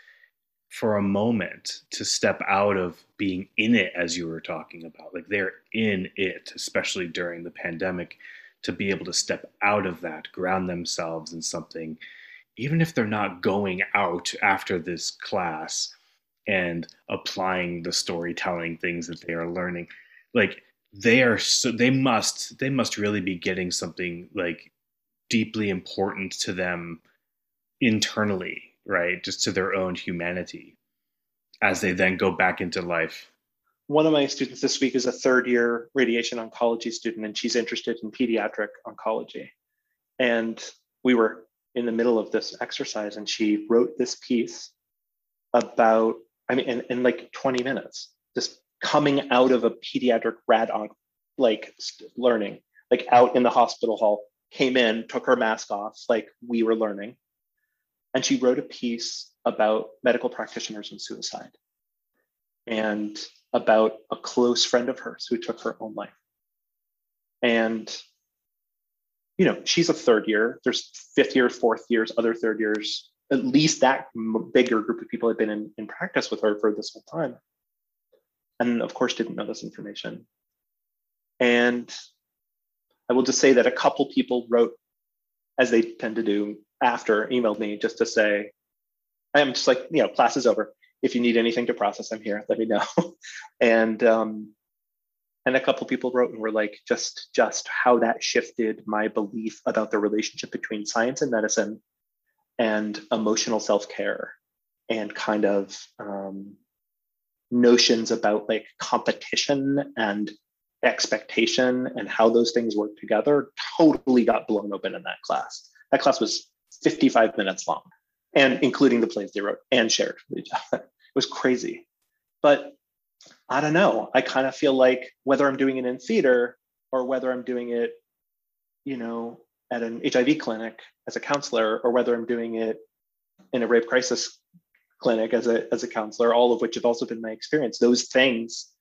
for a moment to step out of being in it as you were talking about. Like they're in it especially during the pandemic to be able to step out of that ground themselves in something even if they're not going out after this class and applying the storytelling things that they are learning. Like they are so they must they must really be getting something like deeply important to them internally right? Just to their own humanity as they then go back into life. One of my students this week is a third year radiation oncology student, and she's interested in pediatric oncology. And we were in the middle of this exercise, and she wrote this piece about, I mean, in, in like 20 minutes, just coming out of a pediatric rad onc like learning, like out in the hospital hall, came in, took her mask off, like we were learning, and she wrote a piece about medical practitioners and suicide and about a close friend of hers who took her own life. And, you know, she's a third year, there's fifth year, fourth years, other third years, at least that bigger group of people had been in, in practice with her for this whole time. And of course, didn't know this information. And I will just say that a couple people wrote, as they tend to do, after emailed me just to say, I'm just like, you know, class is over. If you need anything to process, I'm here. Let me know. *laughs* and um, and a couple people wrote and were like, just just how that shifted my belief about the relationship between science and medicine and emotional self care and kind of um, notions about like competition and expectation and how those things work together totally got blown open in that class. That class was 55 minutes long, and including the plays they wrote and shared. *laughs* it was crazy. But I don't know. I kind of feel like whether I'm doing it in theater or whether I'm doing it, you know, at an HIV clinic as a counselor, or whether I'm doing it in a rape crisis clinic as a as a counselor, all of which have also been my experience. Those things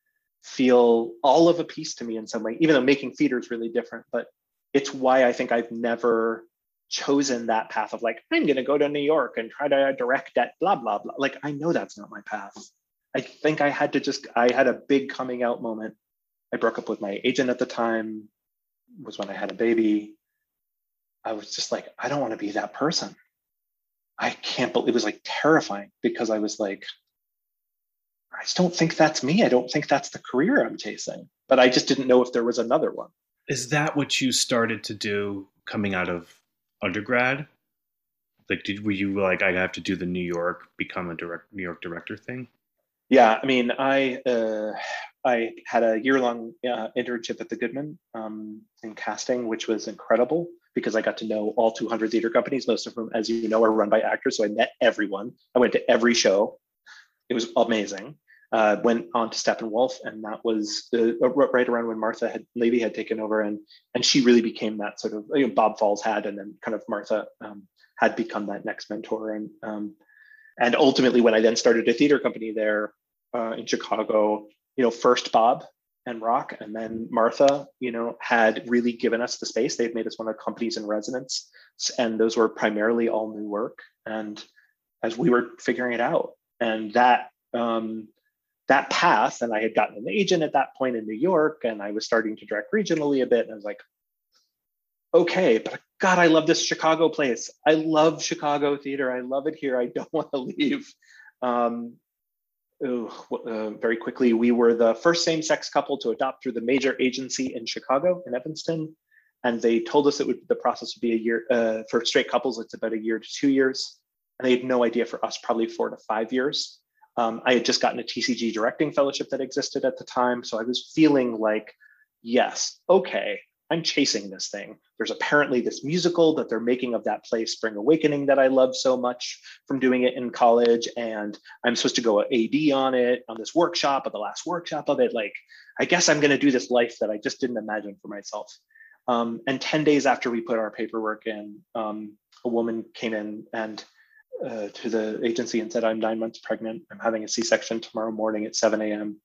feel all of a piece to me in some way, even though making theater is really different. But it's why I think I've never chosen that path of like i'm going to go to new york and try to direct at blah blah blah like i know that's not my path i think i had to just i had a big coming out moment i broke up with my agent at the time was when i had a baby i was just like i don't want to be that person i can't believe it was like terrifying because i was like i just don't think that's me i don't think that's the career i'm chasing but i just didn't know if there was another one is that what you started to do coming out of undergrad? Like, did were you like I have to do the New York become a direct New York director thing? Yeah, I mean, I uh, I had a year long uh, internship at the Goodman um, in casting, which was incredible because I got to know all 200 theater companies, most of whom, as you know, are run by actors. So I met everyone. I went to every show. It was amazing. Uh, went on to Steppenwolf, and that was uh, right around when Martha had Lavey had taken over, and and she really became that sort of you know, Bob Falls had, and then kind of Martha um, had become that next mentor, and um, and ultimately when I then started a theater company there uh, in Chicago, you know, first Bob and Rock, and then Martha, you know, had really given us the space. They've made us one of the companies in residence, and those were primarily all new work, and as we were figuring it out, and that um, that path and i had gotten an agent at that point in new york and i was starting to direct regionally a bit and i was like okay, but God, I love this Chicago place. I love Chicago theater. I love it here. I don't *laughs* want to leave. Um, ooh, uh, very quickly, we were the first same-sex couple to adopt through the major agency in Chicago, in Evanston, and they told us it would the process would be a year uh, for straight couples. It's about a year to two years, and they had no idea for us, probably four to five years. Um, I had just gotten a TCG directing fellowship that existed at the time, so I was feeling like, yes, okay, I'm chasing this thing. There's apparently this musical that they're making of that play, Spring Awakening, that I love so much from doing it in college. And I'm supposed to go AD on it, on this workshop, at the last workshop of it. Like, I guess I'm going to do this life that I just didn't imagine for myself. Um, and 10 days after we put our paperwork in, um, a woman came in and uh, to the agency and said, I'm nine months pregnant. I'm having a C section tomorrow morning at 7 a.m.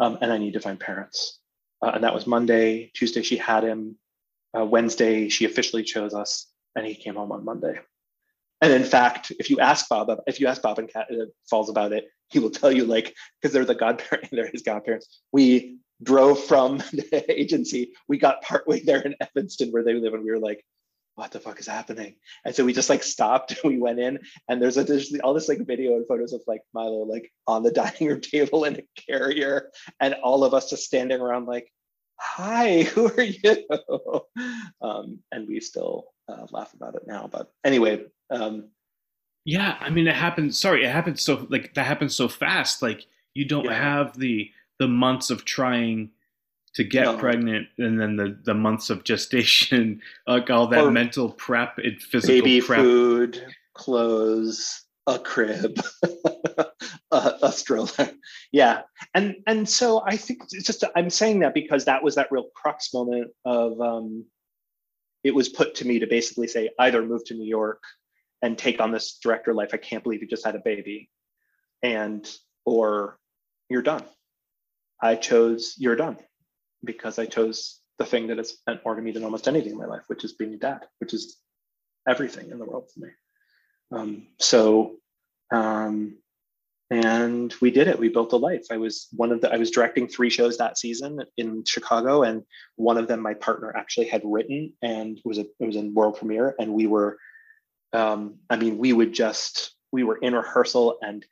Um, and I need to find parents. Uh, and that was Monday. Tuesday, she had him. Uh, Wednesday, she officially chose us, and he came home on Monday. And in fact, if you ask Bob, if you ask Bob and Kat uh, Falls about it, he will tell you like because they're the godparent, *laughs* they're his godparents. We drove from *laughs* the agency. We got partway there in Evanston where they live, and we were like, "What the fuck is happening?" And so we just like stopped. *laughs* We went in, and there's a there's all this like video and photos of like Milo like on the *laughs* dining room table in a carrier, and all of us just standing around like, "Hi, *laughs* who are you?" um, and we still uh, laugh about it now. But anyway. Um, yeah, I mean, it happens. Sorry, it happens so like that happens so fast. Like you don't Yeah. have the the months of trying to get No. pregnant, and then the the months of gestation, *laughs* like all that Or mental prep and physical baby prep. food, clothes, a crib, *laughs* a, a stroller. Yeah, and and so I think it's just I'm saying that because that was that real crux moment of um, it was put to me to basically say either move to New York and take on this director life. I can't believe you just had a baby, and or you're done. I chose you're done because I chose the thing that has meant more to me than almost anything in my life, which is being a dad, which is everything in the world to me. Um, so, um, and we did it. We built a life. I was one of the. I was directing three shows that season in Chicago, and one of them my partner actually had written, and was a it was a world premiere, and we were. Um, I mean, we would just we were in rehearsal, and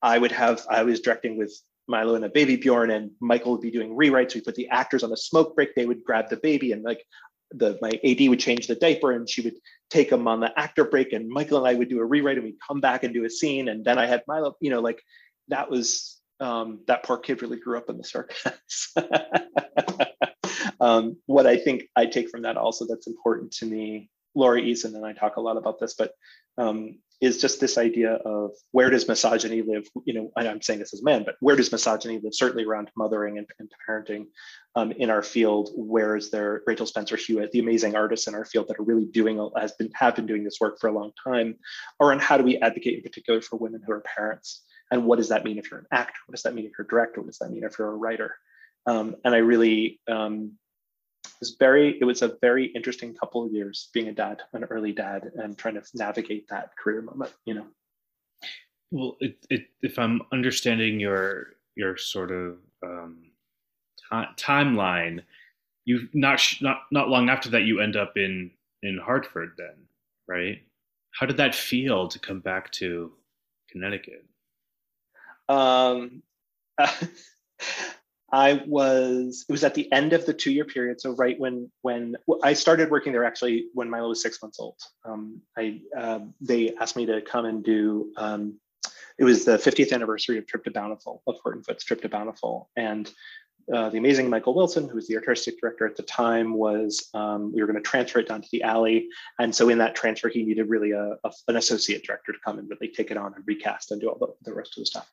I would have I was directing with Milo and a baby Bjorn, and Michael would be doing rewrites. We put the actors on a smoke break. They would grab the baby, and like the my AD would change the diaper, and she would take them on the actor break. And Michael and I would do a rewrite, and we'd come back and do a scene. And then I had Milo. You know, like that was um, that poor kid really grew up in the circus. *laughs* um, what I think I take from that also that's important to me, Laura Eason and I talk a lot about this, but um, is just this idea of where does misogyny live? You know, I'm saying this as a man, but where does misogyny live? Certainly around mothering and, and parenting um, in our field. Where is there Rachel Spencer Hewitt, the amazing artists in our field that are really doing has been have been doing this work for a long time, around how do we advocate in particular for women who are parents, and what does that mean if you're an actor? What does that mean if you're a director? What does that mean if you're a writer? Um, and I really um, was very it was a very interesting couple of years being a dad an early dad and trying to navigate that career moment you know Well, it, it, if I'm understanding your your sort of um, ti- timeline, you not sh- not not long after that you end up in in Hartford. Then, right? How did that feel to come back to Connecticut? um, *laughs* i was it was at the end of the two year period so right when when i started working there actually when milo was six months old. Um, i uh, they asked me to come and do um, it was the 50th anniversary of trip to bountiful of horton foote's trip to bountiful. And uh, the amazing Michael Wilson, who was the artistic director at the time, was um, we were going to transfer it down to the alley, and so in that transfer, he needed really a, a- an associate director to come and really take it on and recast and do all the, the rest of the stuff,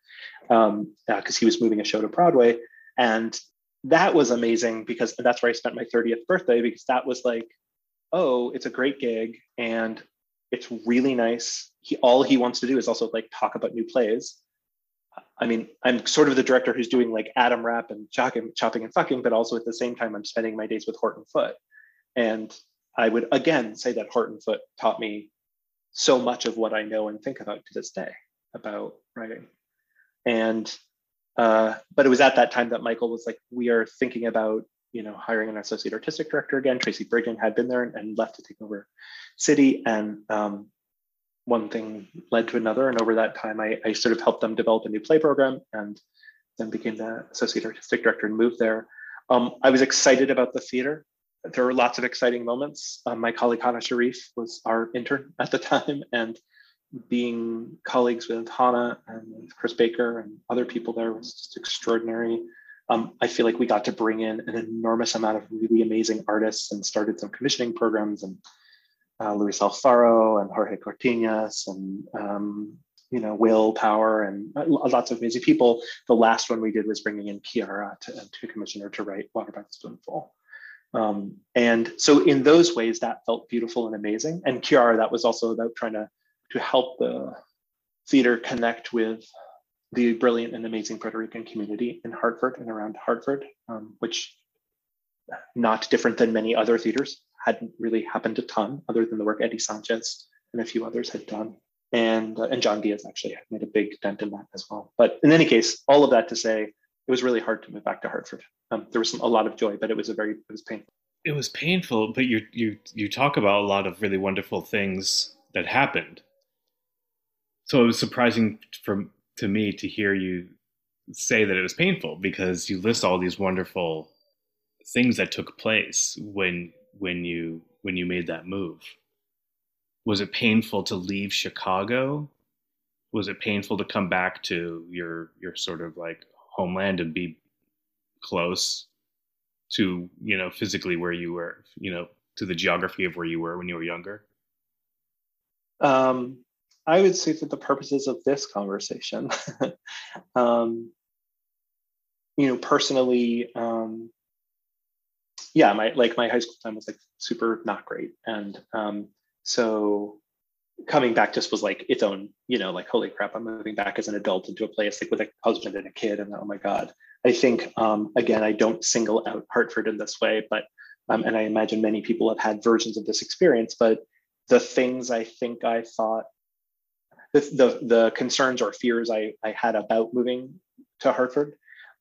because he was moving a show to Broadway, and that was amazing because that's where I spent my 30th birthday because that was like, oh, it's a great gig and it's really nice. He all he wants to do is also like talk about new plays. I mean, I'm sort of the director who's doing like Adam Rapp and chopping, chopping and fucking, but also at the same time, I'm spending my days with Horton Foote. And I would again say that Horton Foote taught me so much of what I know and think about to this day about writing. And uh, but it was at that time that Michael was like, we are thinking about you know, hiring an associate artistic director again. Tracy Brigden had been there and left to take over City. And um, one thing led to another. And over that time, I, I sort of helped them develop a new play program and then became the associate artistic director and moved there. Um, I was excited about the theater. There were lots of exciting moments. Um, my colleague Hana Sharif was our intern at the *laughs* time, and being colleagues with Hannah and with Chris Baker and other people there was just extraordinary. Um, I feel like we got to bring in an enormous amount of really amazing artists and started some commissioning programs and uh, Luis Alfaro and Jorge Cortinas and um, you know Will Power and lots of amazing people. The last one we did was bringing in Quiara to, to commission her to write Water by the Spoonful. Um, and so in those ways, that felt beautiful and amazing. And Quiara, that was also about trying to to help the theater connect with the brilliant and amazing Puerto Rican community in Hartford and around Hartford, um, which not different than many other theaters hadn't really happened a ton other than the work Eddie Sanchez and a few others had done. And, uh, and John Diaz actually made a big dent in that as well. But in any case, all of that to say, it was really hard to move back to Hartford. Um, there was some, a lot of joy, but it was a very, it was painful. It was painful, but you, you, you talk about a lot of really wonderful things that happened so it was surprising for to me to hear you say that it was painful because you list all these wonderful things that took place when when you when you made that move. Was it painful to leave chicago? Was it painful to come back to your your sort of like homeland and be close to you know physically where you were you know to the geography of where you were when you were younger? Um I would say for the purposes of this conversation, *laughs* um, you know, personally, um, yeah, my like my high school time was like super not great, and um, so coming back just was like its own, you know, like holy crap, I'm moving back as an adult into a place like with a husband and a kid, and oh my god. I think um, again, I don't single out Hartford in this way, but um, and I imagine many people have had versions of this experience, but the things I think I thought the, the, the concerns or fears I, I had about moving to Hartford,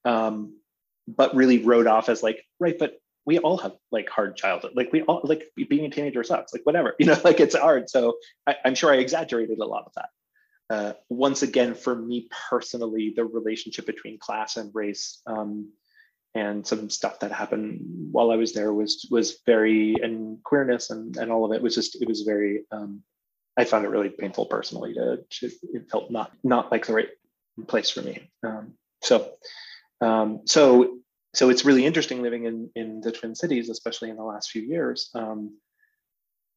um, but really wrote off as like, right, but we all have like hard childhood. Like we all like being a teenager sucks, like whatever, *laughs* you know, like it's hard. So I, am sure I exaggerated a lot of that. Uh, once again, for me personally, the relationship between class and race um, and some stuff that happened while I was there was was very and queerness and and all of it was just it was very um, I found it really painful personally to, to it felt not not like the right place for me. Um, so um, so so it's really interesting living in in the Twin Cities, especially in the last few years, um,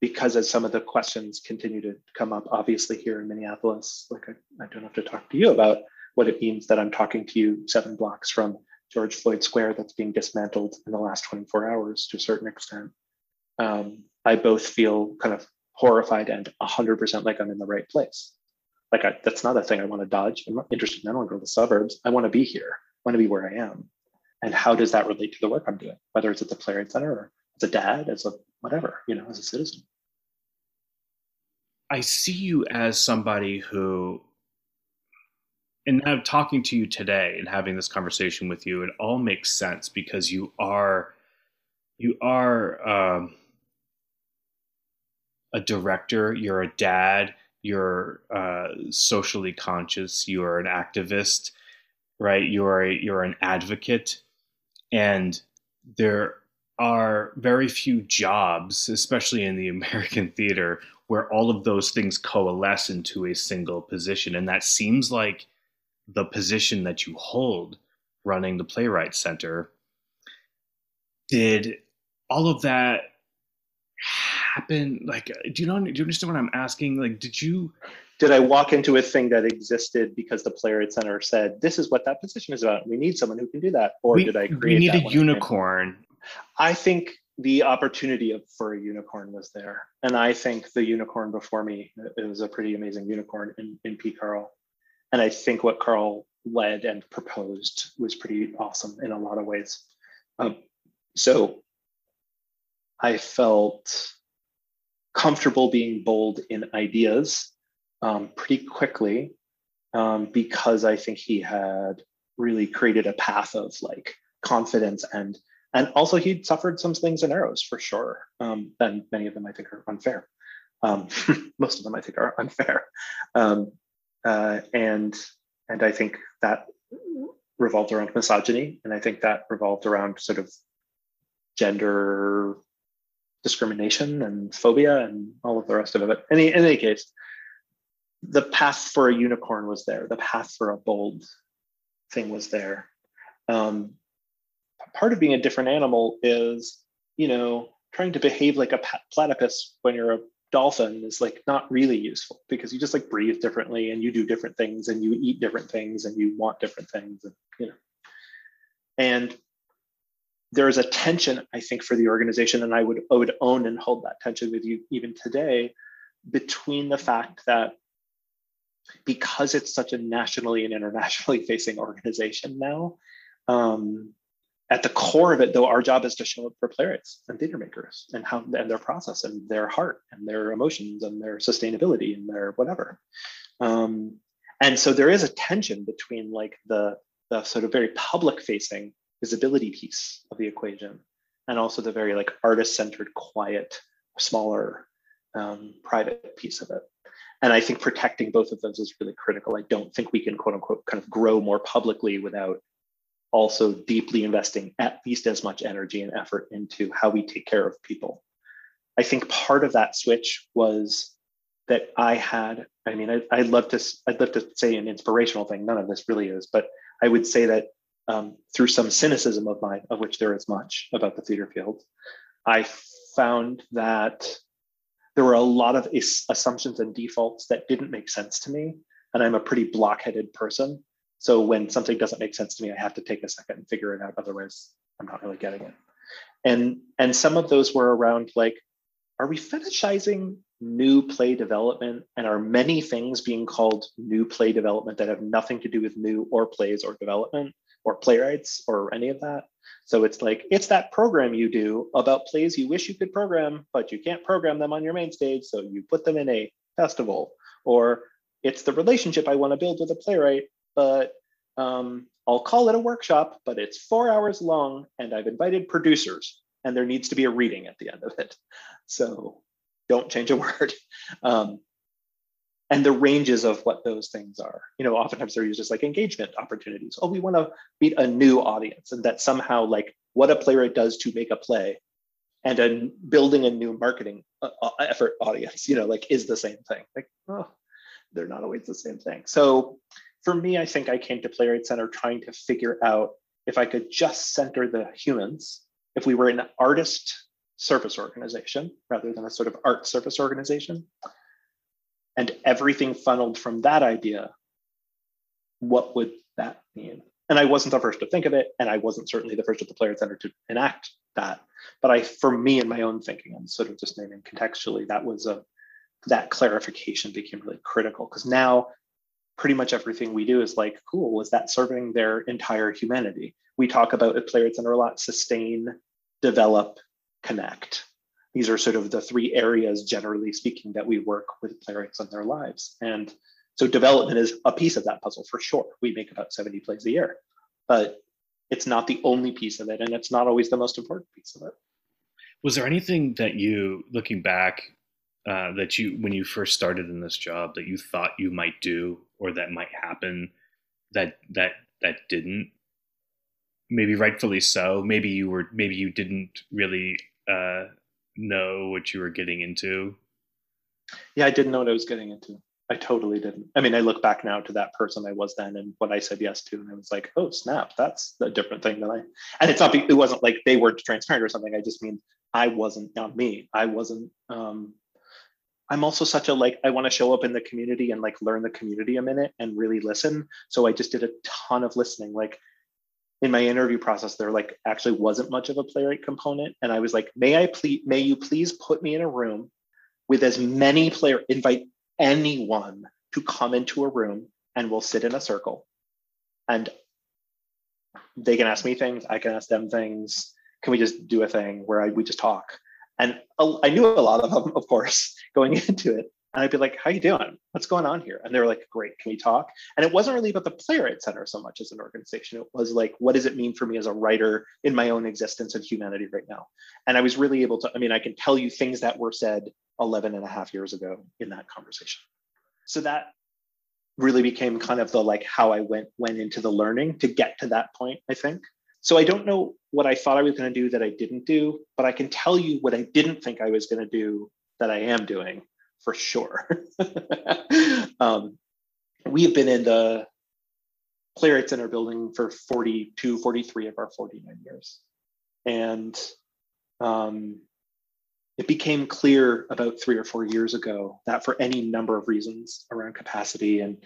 because as some of the questions continue to come up, obviously here in Minneapolis, like I, I don't have to talk to you about what it means that I'm talking to you seven blocks from George Floyd Square that's being dismantled in the last 24 hours to a certain extent. Um, I both feel kind of horrified and 100% like I'm in the right place. Like I, that's not a thing I want to dodge. I'm not interested in I don't want to go to the suburbs. I want to be here. I want to be where I am. And how does that relate to the work I'm doing, whether it's at the Playwrights' Center or as a dad, as a whatever, you know, as a citizen. I see you as somebody who, and now talking to you today and having this conversation with you, it all makes sense because you are, you are. Um, a director, you're a dad, you're uh, socially conscious, you're an activist, right? You're a, you're an advocate, and there are very few jobs, especially in the *laughs* American theater, where all of those things coalesce into a single position, and that seems like the position that you hold running the Playwrights' Center. Did all of that happen? Like, uh, do you know? Do you understand what I'm asking? Like, did you? Did I walk into a thing that existed because the Playwrights' Center said this is what that position is about? We need someone who can do that, or we, did I create? We need a unicorn. I think the opportunity for a unicorn was there, and I think the unicorn before me it was a pretty amazing unicorn in in P. Carl, and I think what Carl led and proposed was pretty awesome in a lot of ways. Um, so I felt comfortable being bold in ideas um, pretty quickly um, because I think he had really created a path of like confidence and and also he'd suffered some slings and arrows for sure. Um, and many of them I think are unfair. Um, *laughs* most of them I think are unfair. Um, uh, and and I think that revolved around misogyny, and I think that revolved around sort of gender discrimination and phobia and all of the rest of it. But in, in any case, the path for a unicorn was there. The path for a bold thing was there. Um, part of being a different animal is, you know, trying to behave like a platypus when you're a dolphin is like not really useful because you just like breathe differently and you do different things and you eat different things and you want different things and you know and there is a tension i think for the organization and i would I would own and hold that tension with you even today between the fact that because it's such a nationally and internationally *laughs* facing organization now um, at the core of it, though, our job is to show up for playwrights and theater makers and how and their process and their heart and their emotions and their sustainability and their whatever. Um, and so there is a tension between like the the sort of very public facing visibility piece of the equation and also the very like artist centered, quiet, smaller, um, private piece of it. And I think protecting both of those is really critical. I don't think we can quote unquote kind of grow more publicly without also deeply investing at least as much energy and effort into how we take care of people. I think part of that switch was that I had, I mean, I, would love to, I'd love to say an inspirational thing. None of this really is, but I would say that um, through some cynicism of mine, of which there is much about the theater field, I found that there were a lot of assumptions and defaults that didn't make sense to me. And I'm a pretty blockheaded person. So when something doesn't make sense to me, I have to take a second and figure it out. Otherwise, I'm not really getting it. And and some of those were around like, are we fetishizing new play development? And are many things being called new play development that have nothing to do with new or plays or development or playwrights or any of that? So it's like it's that program you do about plays you wish you could program, but you can't program them on your main stage, so you put them in a festival. Or it's the relationship I want to build with a playwright, but um, I'll call it a workshop, but it's four hours long and I've invited producers and there needs to be a reading at the end of it. So don't change a *laughs* word. Um, and the ranges of what those things are. You know, oftentimes they're used as like engagement opportunities. Oh, we want to meet a new audience, and that somehow like what a playwright does to make a play, and a building a new marketing uh, uh effort audience. You know, like is the same thing. Like, oh, they're not always the same thing. So for me, I think I came to Playwrights' Center trying to figure out if I could just center the humans, if we were an artist service organization rather than a sort of art service organization, and everything funneled from that idea, what would that mean? And I wasn't the first to think of it, and I wasn't certainly the first at the Playwrights' Center to enact that. But I, for me, in my own thinking, I'm sort of just naming contextually, that was a that clarification became really critical because now pretty much everything we do is like, cool, was that serving their entire humanity? We talk about at Playwrights' Center a lot sustain, develop, connect. These are sort of the three areas, generally speaking, that we work with playwrights in their lives. And so development is a piece of that puzzle for sure. We make about 70 plays a year, but it's not the only piece of it. And it's not always the most important piece of it. Was there anything that you, looking back, uh, that you when you first started in this job that you thought you might do or that might happen that that that didn't maybe rightfully so maybe you were maybe you didn't really uh, know what you were getting into yeah i didn't know what i was getting into i totally didn't i mean i look back now to that person i was then and what i said yes to and i was like oh snap that's a different thing than i and it's not it wasn't like they weren't transparent or something i just mean i wasn't not me i wasn't um I'm also such a like I want to show up in the community and like learn the community a minute and really listen. So I just did a ton of listening. Like in my interview process, there like actually wasn't much of a playwright component, and I was like, "May I please? May you please put me in a room with as many player invite anyone to come into a room and we'll sit in a circle and they can ask me things i can ask them things can we just do a thing where I, we just talk and I knew a lot of them, of course, *laughs* going *laughs* into it. And I'd be like, how you doing? What's going on here? And they were like, great, can we talk? And it wasn't really about the Playwrights' Center so much as an organization. It was like, what does it mean for me as a writer in my own existence and humanity right now? And I was really able to, I mean, I can tell you things that were said 11 and a half years ago in that conversation. So that really became kind of the like how I went went into the learning to get to that point, I think. So I don't know what I thought I was going to do that I didn't do, but I can tell you what I didn't think I was going to do that I am doing for sure. *laughs* um, we have been in the Playwrights' Center building for 42, 43 of our 49 years. And um, it became clear about three or four years ago that for any number of reasons around capacity and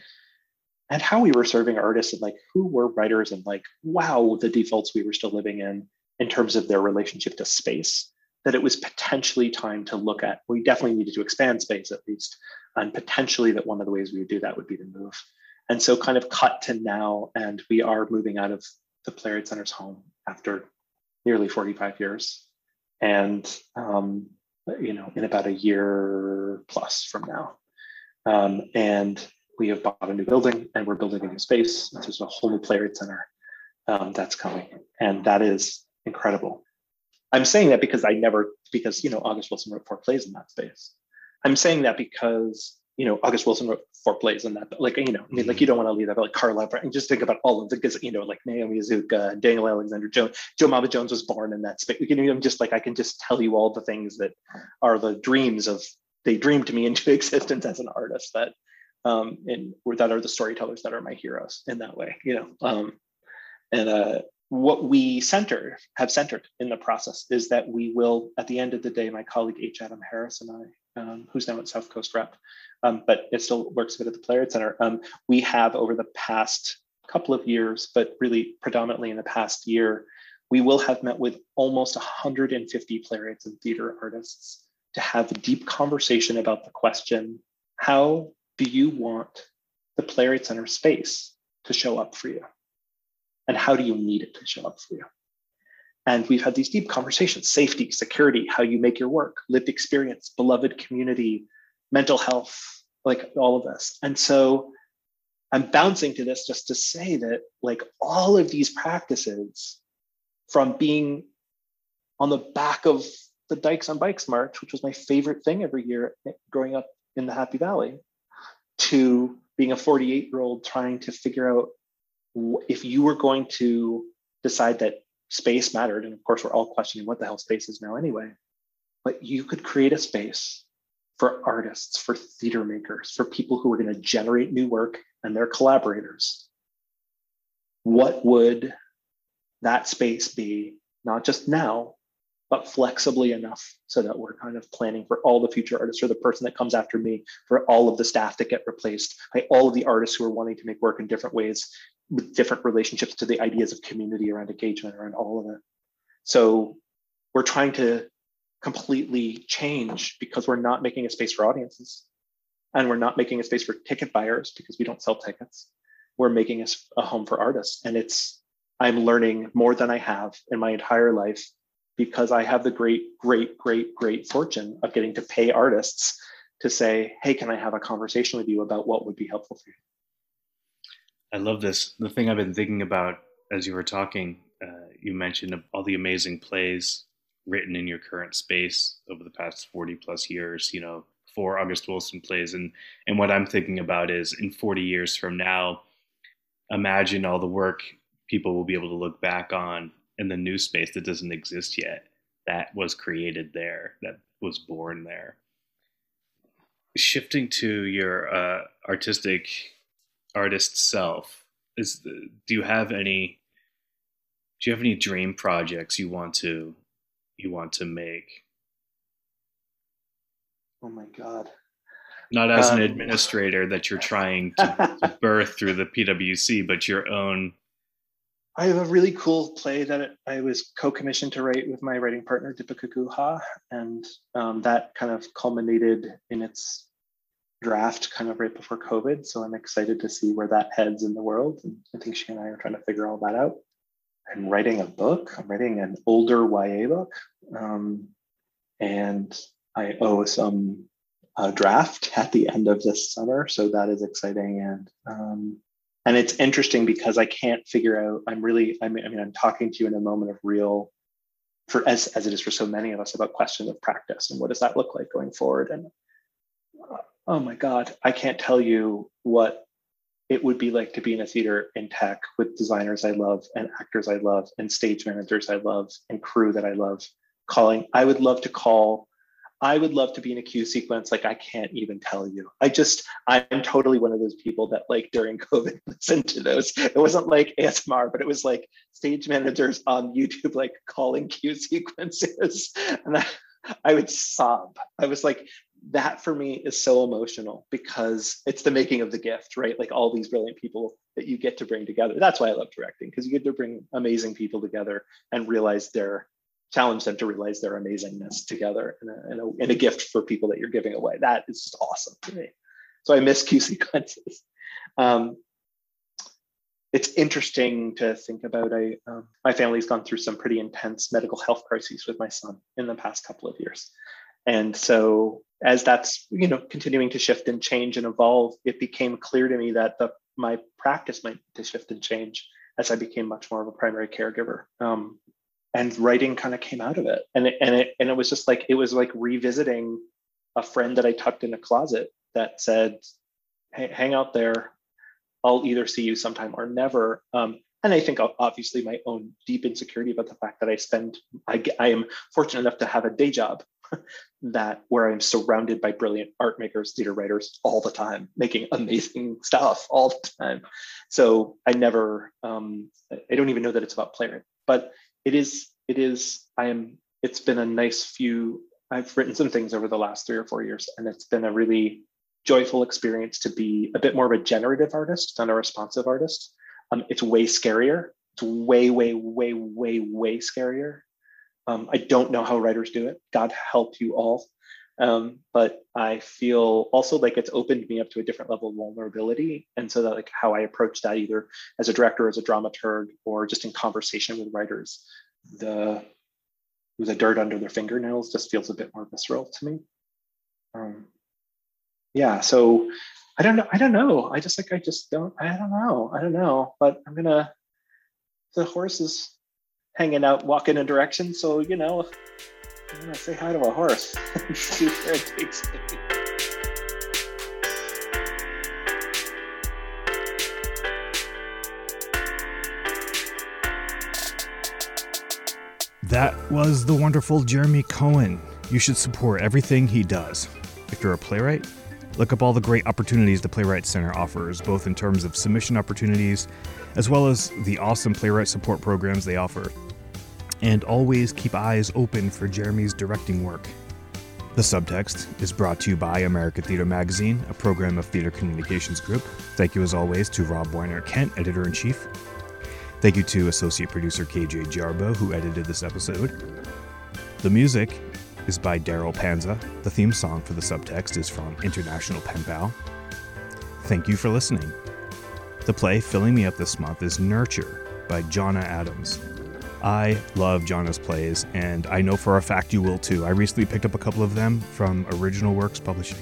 and how we were serving artists and like who were writers and like wow the defaults we were still living in in terms of their relationship to space that it was potentially time to look at. We definitely needed to expand space at least, and potentially that one of the ways we would do that would be to move. And so, kind of cut to now, and we are moving out of the Playwrights' Center's home after nearly 45 years, and um, you know, in about a year plus from now. Um, and we have bought a new building, and we're building a new space. There's a whole new Playwrights' Center um, that's coming, and that is incredible. I'm saying that because I never, because, you know, August Wilson wrote four plays in that space. I'm saying that because, you know, August Wilson wrote four plays in that, like, you know, I mean, like, you don't want to leave that, but like Carla, and just think about all of the, because, you know, like Naomi Iizuka, Daniel Alexander Jones, Jomama Jones was born in that space. You know, I'm just like, I can just tell you all the things that are the dreams of, they dreamed me *laughs* into existence as an artist that, um, and that are the storytellers that are my heroes in that way, you know. Um, and uh, what we center have centered in the process is that we will, at the end of the day, my colleague H. Adam Harris and I, um, who's now at South Coast Rep, um, but it still works a bit at the Playwrights' Center. Um, we have over the past couple of years, but really predominantly in the past year, we will have met with almost 150 playwrights and theater artists to have a deep conversation about the question how do you want the Playwrights' Center space to show up for you? And how do you need it to show up for you? And we've had these deep conversations safety, security, how you make your work, lived experience, beloved community, mental health, like all of this. And so I'm bouncing to this just to say that, like, all of these practices from being on the back of the Dykes on Bikes March, which was my favorite thing every year growing up in the Happy Valley, to being a 48 year old trying to figure out if you were going to decide that space mattered, and of course, we're all questioning what the hell space is now anyway, but you could create a space for artists, for theater makers, for people who are going to generate new work and their collaborators. What would that space be, not just now, but flexibly enough so that we're kind of planning for all the future artists or the person that comes after me, for all of the staff that get replaced, all of the artists who are wanting to make work in different ways with different relationships to the ideas of community around engagement around all of it. So we're trying to completely change because we're not making a space for audiences. And we're not making a space for ticket buyers because we don't sell tickets. We're making a, a home for artists. And it's i'm learning more than i have in my entire life because i have the great great great great fortune of getting to pay artists to say hey can i have a conversation with you about what would be helpful for you I love this. The thing I've been thinking about as you were talking, uh, you mentioned all the amazing plays written in your current space over the past 40 plus years, you know, four August Wilson plays. And, and what I'm thinking about is in 40 years from now, imagine all the work people will be able to look back on in the new space that doesn't exist yet, that was created there, that was born there. Shifting to your uh, artistic artist self is the, do you have any do you have any dream projects you want to you want to make? Oh my god. Not as um, an administrator that you're trying to, to *laughs* birth through the pwc but your own I have a really cool play that I was co-commissioned to write with my writing partner Deepika Guha, and um, that kind of culminated in its draft kind of right before COVID. So I'm excited to see where that heads in the world. And I think she and I are trying to figure all that out. I'm writing a book. I'm writing an older YA book. Um, and I owe some a draft at the end of this summer, so that is exciting. And um, and it's interesting because I can't figure out. I'm really. I mean, I mean, I'm talking to you in a moment of real, for as as it is for so many of us about questions of practice and what does that look like going forward. And oh my God, I can't tell you what it would be like to be in a theater in tech with designers I love and actors I love and stage managers I love and crew that I love. Calling, I would love to call I would love to be in a cue sequence. Like I can't even tell you. I just I'm totally one of those people that like during *laughs* COVID listened to those. It wasn't like ASMR, but it was like stage managers on YouTube like calling cue *laughs* sequences, and I, I would sob. I was like, that for me is so emotional because it's the making of the gift, right? Like all these brilliant people that you get to bring together. That's why I love directing because you get to bring amazing people together and realize their challenge them to realize their amazingness together in a, a, a gift for people that you're giving away. That is just awesome to me. So I miss *laughs* cue sequences. Um, it's interesting to think about. I um, my family's gone through some pretty intense medical health crises with my son in the past couple of years, and so as that's you know continuing to shift and change and evolve, it became clear to me that the my practice might to shift and change as I became much more of a primary caregiver. Um, and writing kind of came out of it. And it, and it and it was just like it was like revisiting a friend that i tucked in a closet that said hey, hang out there. I'll either see you sometime or never. Um, and i think obviously my own deep insecurity about the fact that i spend i, I am fortunate enough to have a day job that where i'm surrounded by brilliant art makers theater writers all the time making amazing *laughs* stuff all the time. So i never um, i don't even know that it's about playwriting but it is it is i am it's been a nice few i've written some things over the last three or four years and it's been a really joyful experience to be a bit more of a generative artist than a responsive artist. Um, it's way scarier. It's way way way way way scarier um, i don't know how writers do it. God help you all. Um, but i feel also like it's opened me up to a different level of vulnerability. And so that like how i approach that either as a director as a dramaturg or just in conversation with writers the the dirt under their fingernails just feels a bit more visceral to me. Um, yeah so i don't know i don't know. I just like i just don't i don't know i don't know. But i'm gonna the horse is hanging out walking in direction so you know I'm gonna say hi to a horse *laughs* see where it takes me. That was the wonderful Jeremy Cohen. You should support everything he does. If you're a playwright, look up all the great opportunities the Playwrights' Center offers, both in terms of submission opportunities as well as the awesome playwright support programs they offer and always keep eyes open for Jeremy's directing work. The subtext is brought to you by America Theater Magazine, a program of Theatre Communications Group. Thank you, as always, to Rob Weinert-Kendt, editor in chief. Thank you to associate producer KJ Jarbo, who edited this episode. The music is by Daryl Panza. The theme song for the subtext is from International Pen Pal. Thank you for listening. The play filling me up this month is Nurture by Johnna Adams. I love Johnna's plays, and I know for a fact you will too. I recently picked up a couple of them from Original Works Publishing.